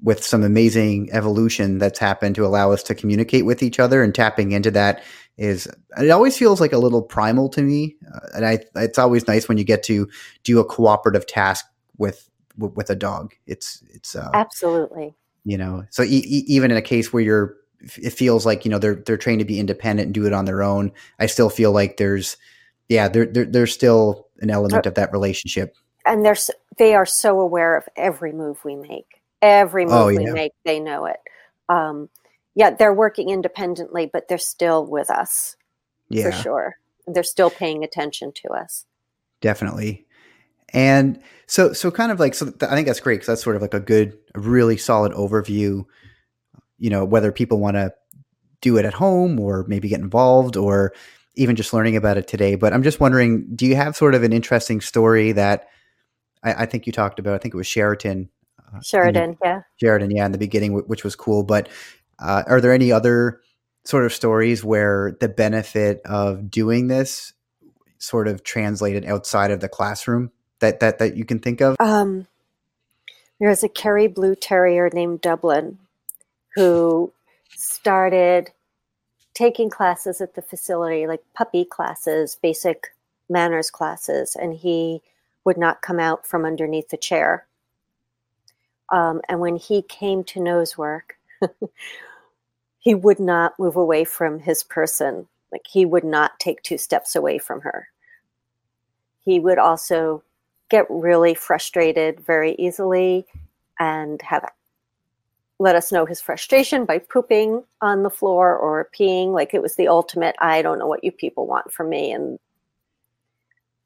with some amazing evolution that's happened to allow us to communicate with each other and tapping into that is it always feels like a little primal to me uh, and i it's always nice when you get to do a cooperative task with with, with a dog. It's it's uh, absolutely. you know so e- e- even in a case where you're it feels like you know they're they're trained to be independent and do it on their own i still feel like there's yeah there, there there's still an element of that relationship. And they're they are so aware of every move we make. Every move Oh, we make they know it. Um, yeah they're working independently but they're still with us yeah. for sure. They're still paying attention to us. Definitely. And so so kind of like so th- i think that's great because that's sort of like a good really solid overview you know whether people want to do it at home or maybe get involved or even just learning about it today. But i'm just wondering do you have sort of an interesting story that i, I think you talked about? I think it was sheraton uh, sheridan yeah. Sheridan, yeah, in the beginning, wh- which was cool. But uh, are there any other sort of stories where the benefit of doing this sort of translated outside of the classroom that that that you can think of? Um, there's a Kerry Blue Terrier named Dublin who started taking classes at the facility, like puppy classes, basic manners classes, and he would not come out from underneath the chair. Um, and when he came to nose work, he would not move away from his person. Like he would not take two steps away from her. He would also get really frustrated very easily and have let us know his frustration by pooping on the floor or peeing. Like it was the ultimate i don't know what you people want from me and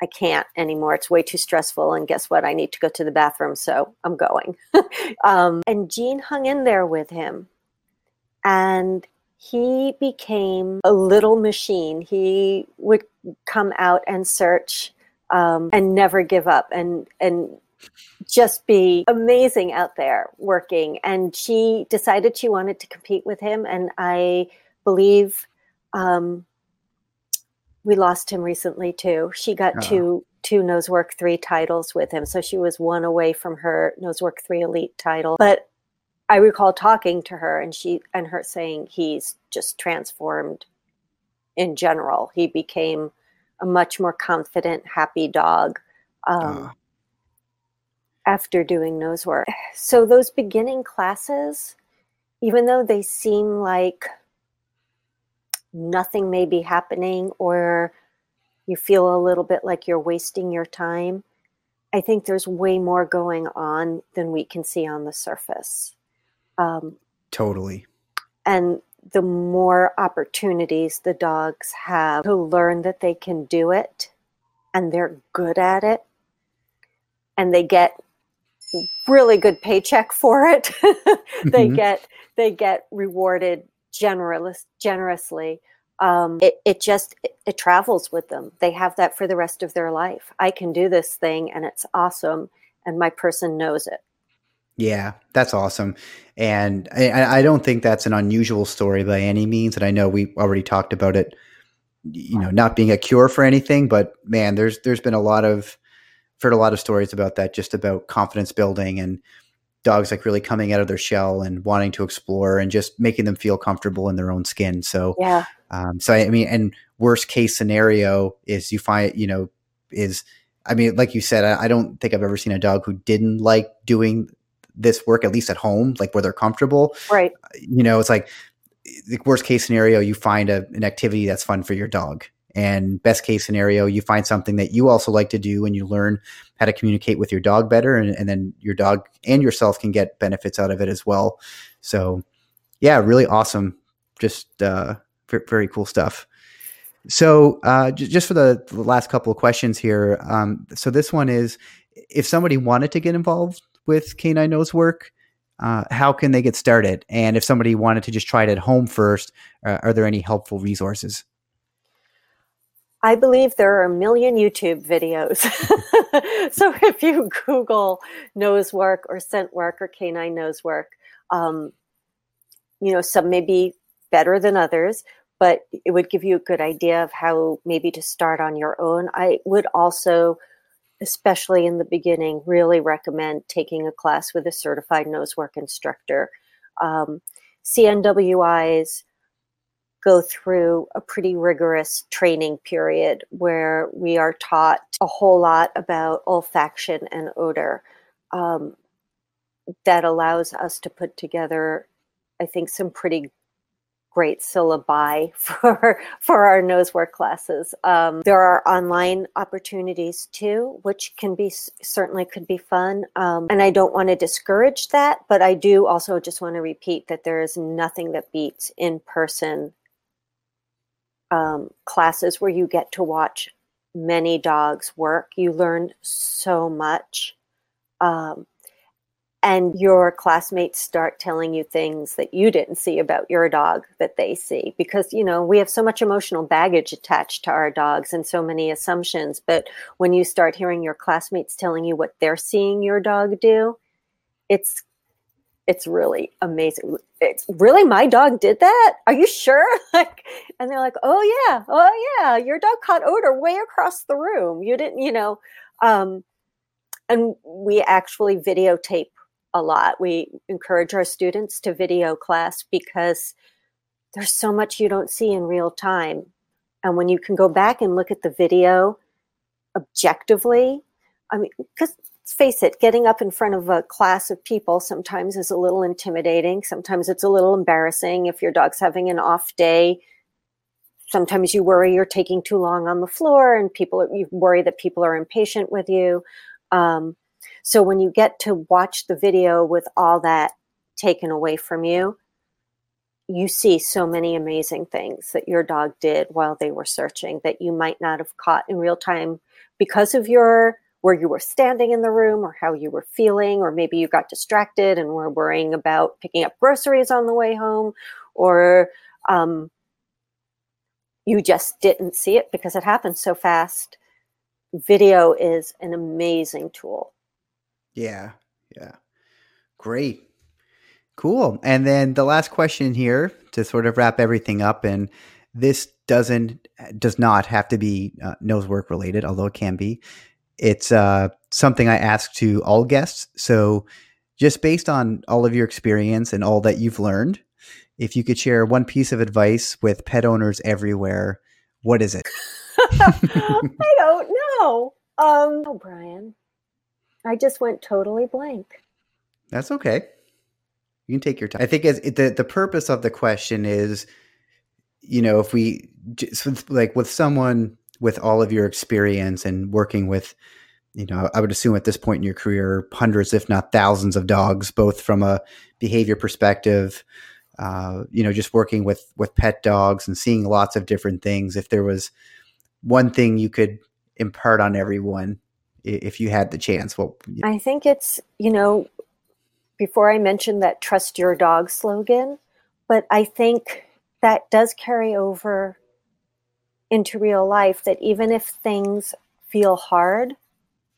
i can't anymore. It's way too stressful and guess what? I need to go to the bathroom so i'm going. Um, and jean hung in there with him and he became a little machine. He would come out and search um, and never give up and and just be amazing out there working. And she decided she wanted to compete with him, and I believe um, we lost him recently too. She got two two Nosework three titles with him, so she was one away from her Nosework three elite title. But I recall talking to her, and she and her saying he's just transformed. In general, he became a much more confident, happy dog. Um, uh after doing nose work. So those beginning classes, even though they seem like nothing may be happening or you feel a little bit like you're wasting your time, I think there's way more going on than we can see on the surface. Um, totally. And the more opportunities the dogs have to learn that they can do it and they're good at it and they get really good paycheck for it. they mm-hmm. get they get rewarded generous generously. Um, it it just it, it travels with them. They have that for the rest of their life. I can do this thing, and it's awesome, and my person knows it. Yeah, that's awesome. And I, I, don't think that's an unusual story by any means. And I know we already talked about it, you know, not being a cure for anything, but man, there's there's been a lot of I've heard a lot of stories about that, just about confidence building and dogs like really coming out of their shell and wanting to explore and just making them feel comfortable in their own skin. So, yeah. Um, so I mean, and worst case scenario is you find, you know, is I mean, like you said, I, I don't think I've ever seen a dog who didn't like doing this work, at least at home, like where they're comfortable. Right. You know, it's like the worst case scenario, you find a, an activity that's fun for your dog. And best case scenario, you find something that you also like to do and you learn how to communicate with your dog better. And, and then your dog and yourself can get benefits out of it as well. So, yeah, really awesome. Just uh, very cool stuff. So, uh, j- just for the, the, last couple of questions here. Um, so, this one is if somebody wanted to get involved with canine nose work, uh, how can they get started? And if somebody wanted to just try it at home first, uh, are there any helpful resources? I believe there are a million YouTube videos. so if you Google nose work or scent work or canine nose work, um, you know, some may be better than others, but it would give you a good idea of how maybe to start on your own. I would also, especially in the beginning, really recommend taking a class with a certified nose work instructor. Um, CNWIs go through a pretty rigorous training period where we are taught a whole lot about olfaction and odor. Um, that allows us to put together, I think, some pretty great syllabi for for our nose work classes. Um, there are online opportunities too, which can be certainly could be fun. Um, and I don't want to discourage that, but I do also just want to repeat that there is nothing that beats in person um, classes where you get to watch many dogs work. You learn so much. Um, and your classmates start telling you things that you didn't see about your dog that they see because you know we have so much emotional baggage attached to our dogs and so many assumptions but when you start hearing your classmates telling you what they're seeing your dog do it's it's really amazing. It's really my dog did that. Are you sure? Like, and they're like, oh yeah, oh yeah, your dog caught odor way across the room. You didn't, you know. Um, and we actually videotape a lot. We encourage our students to video class because there's so much you don't see in real time. And when you can go back and look at the video objectively, I mean, because let's face it, getting up in front of a class of people sometimes is a little intimidating. Sometimes it's a little embarrassing if your dog's having an off day. Sometimes you worry you're taking too long on the floor and people, you worry that people are impatient with you. Um, so when you get to watch the video with all that taken away from you, you see so many amazing things that your dog did while they were searching that you might not have caught in real time because of your where you were standing in the room or how you were feeling, or maybe you got distracted and were worrying about picking up groceries on the way home, or um, you just didn't see it because it happened so fast. Video is an amazing tool. Yeah, yeah. Great. Cool. And then the last question here to sort of wrap everything up and this doesn't does not have to be uh, nose work related, although it can be. It's uh, something I ask to all guests. So, just based on all of your experience and all that you've learned, if you could share one piece of advice with pet owners everywhere, what is it? I don't know. Um, oh, Brian, I just went totally blank. That's okay. You can take your time. I think as the the purpose of the question is, you know, if we just, like with someone with all of your experience and working with, you know, I would assume at this point in your career, hundreds, if not thousands, of dogs, both from a behavior perspective, uh, you know, just working with with pet dogs and seeing lots of different things. If there was one thing you could impart on everyone, if you had the chance, well, I think it's you know before I mentioned that trust your dog slogan, but I think that does carry over into real life that even if things feel hard,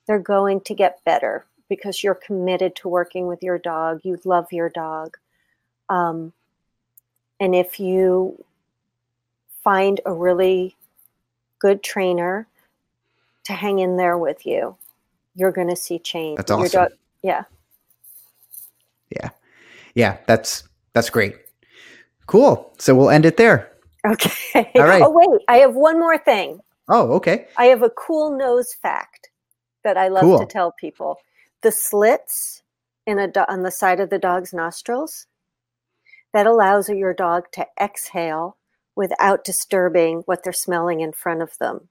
they're going to get better because you're committed to working with your dog. You love your dog. Um, and if you find a really good trainer to hang in there with you, you're going to see change. That's awesome. Dog, yeah. Yeah. Yeah, that's that's great. Cool. So we'll end it there. Okay. All right. Oh wait, I have one more thing. Oh, okay. I have a cool nose fact that I love cool. to tell people. The slits in a do- on the side of the dog's nostrils that allows your dog to exhale without disturbing what they're smelling in front of them.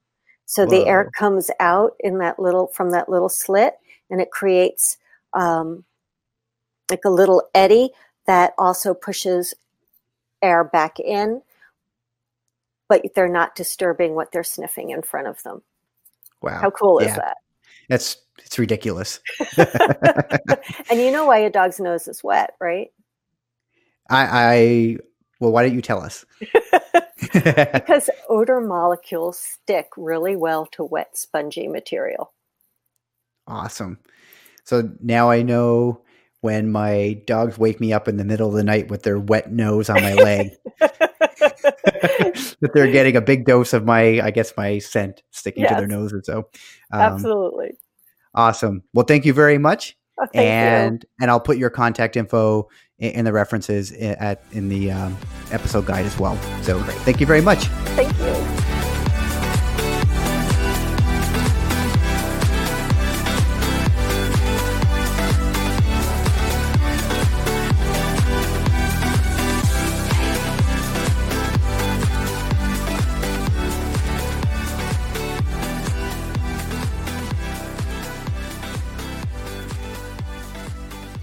So Whoa. the air comes out in that little from that little slit, and it creates um, like a little eddy that also pushes air back in, but they're not disturbing what they're sniffing in front of them. Wow. How cool is that? That's it's ridiculous. and you know why a dog's nose is wet, right? I, I well, why don't you tell us? because odor molecules stick really well to wet, spongy material. Awesome. So now I know when my dogs wake me up in the middle of the night with their wet nose on my leg that they're getting a big dose of my i guess my scent sticking yes. to their nose or so um, absolutely awesome well thank you very much oh, and you. and i'll put your contact info in, in the references at in the um, episode guide as well. So thank you very much. Thank you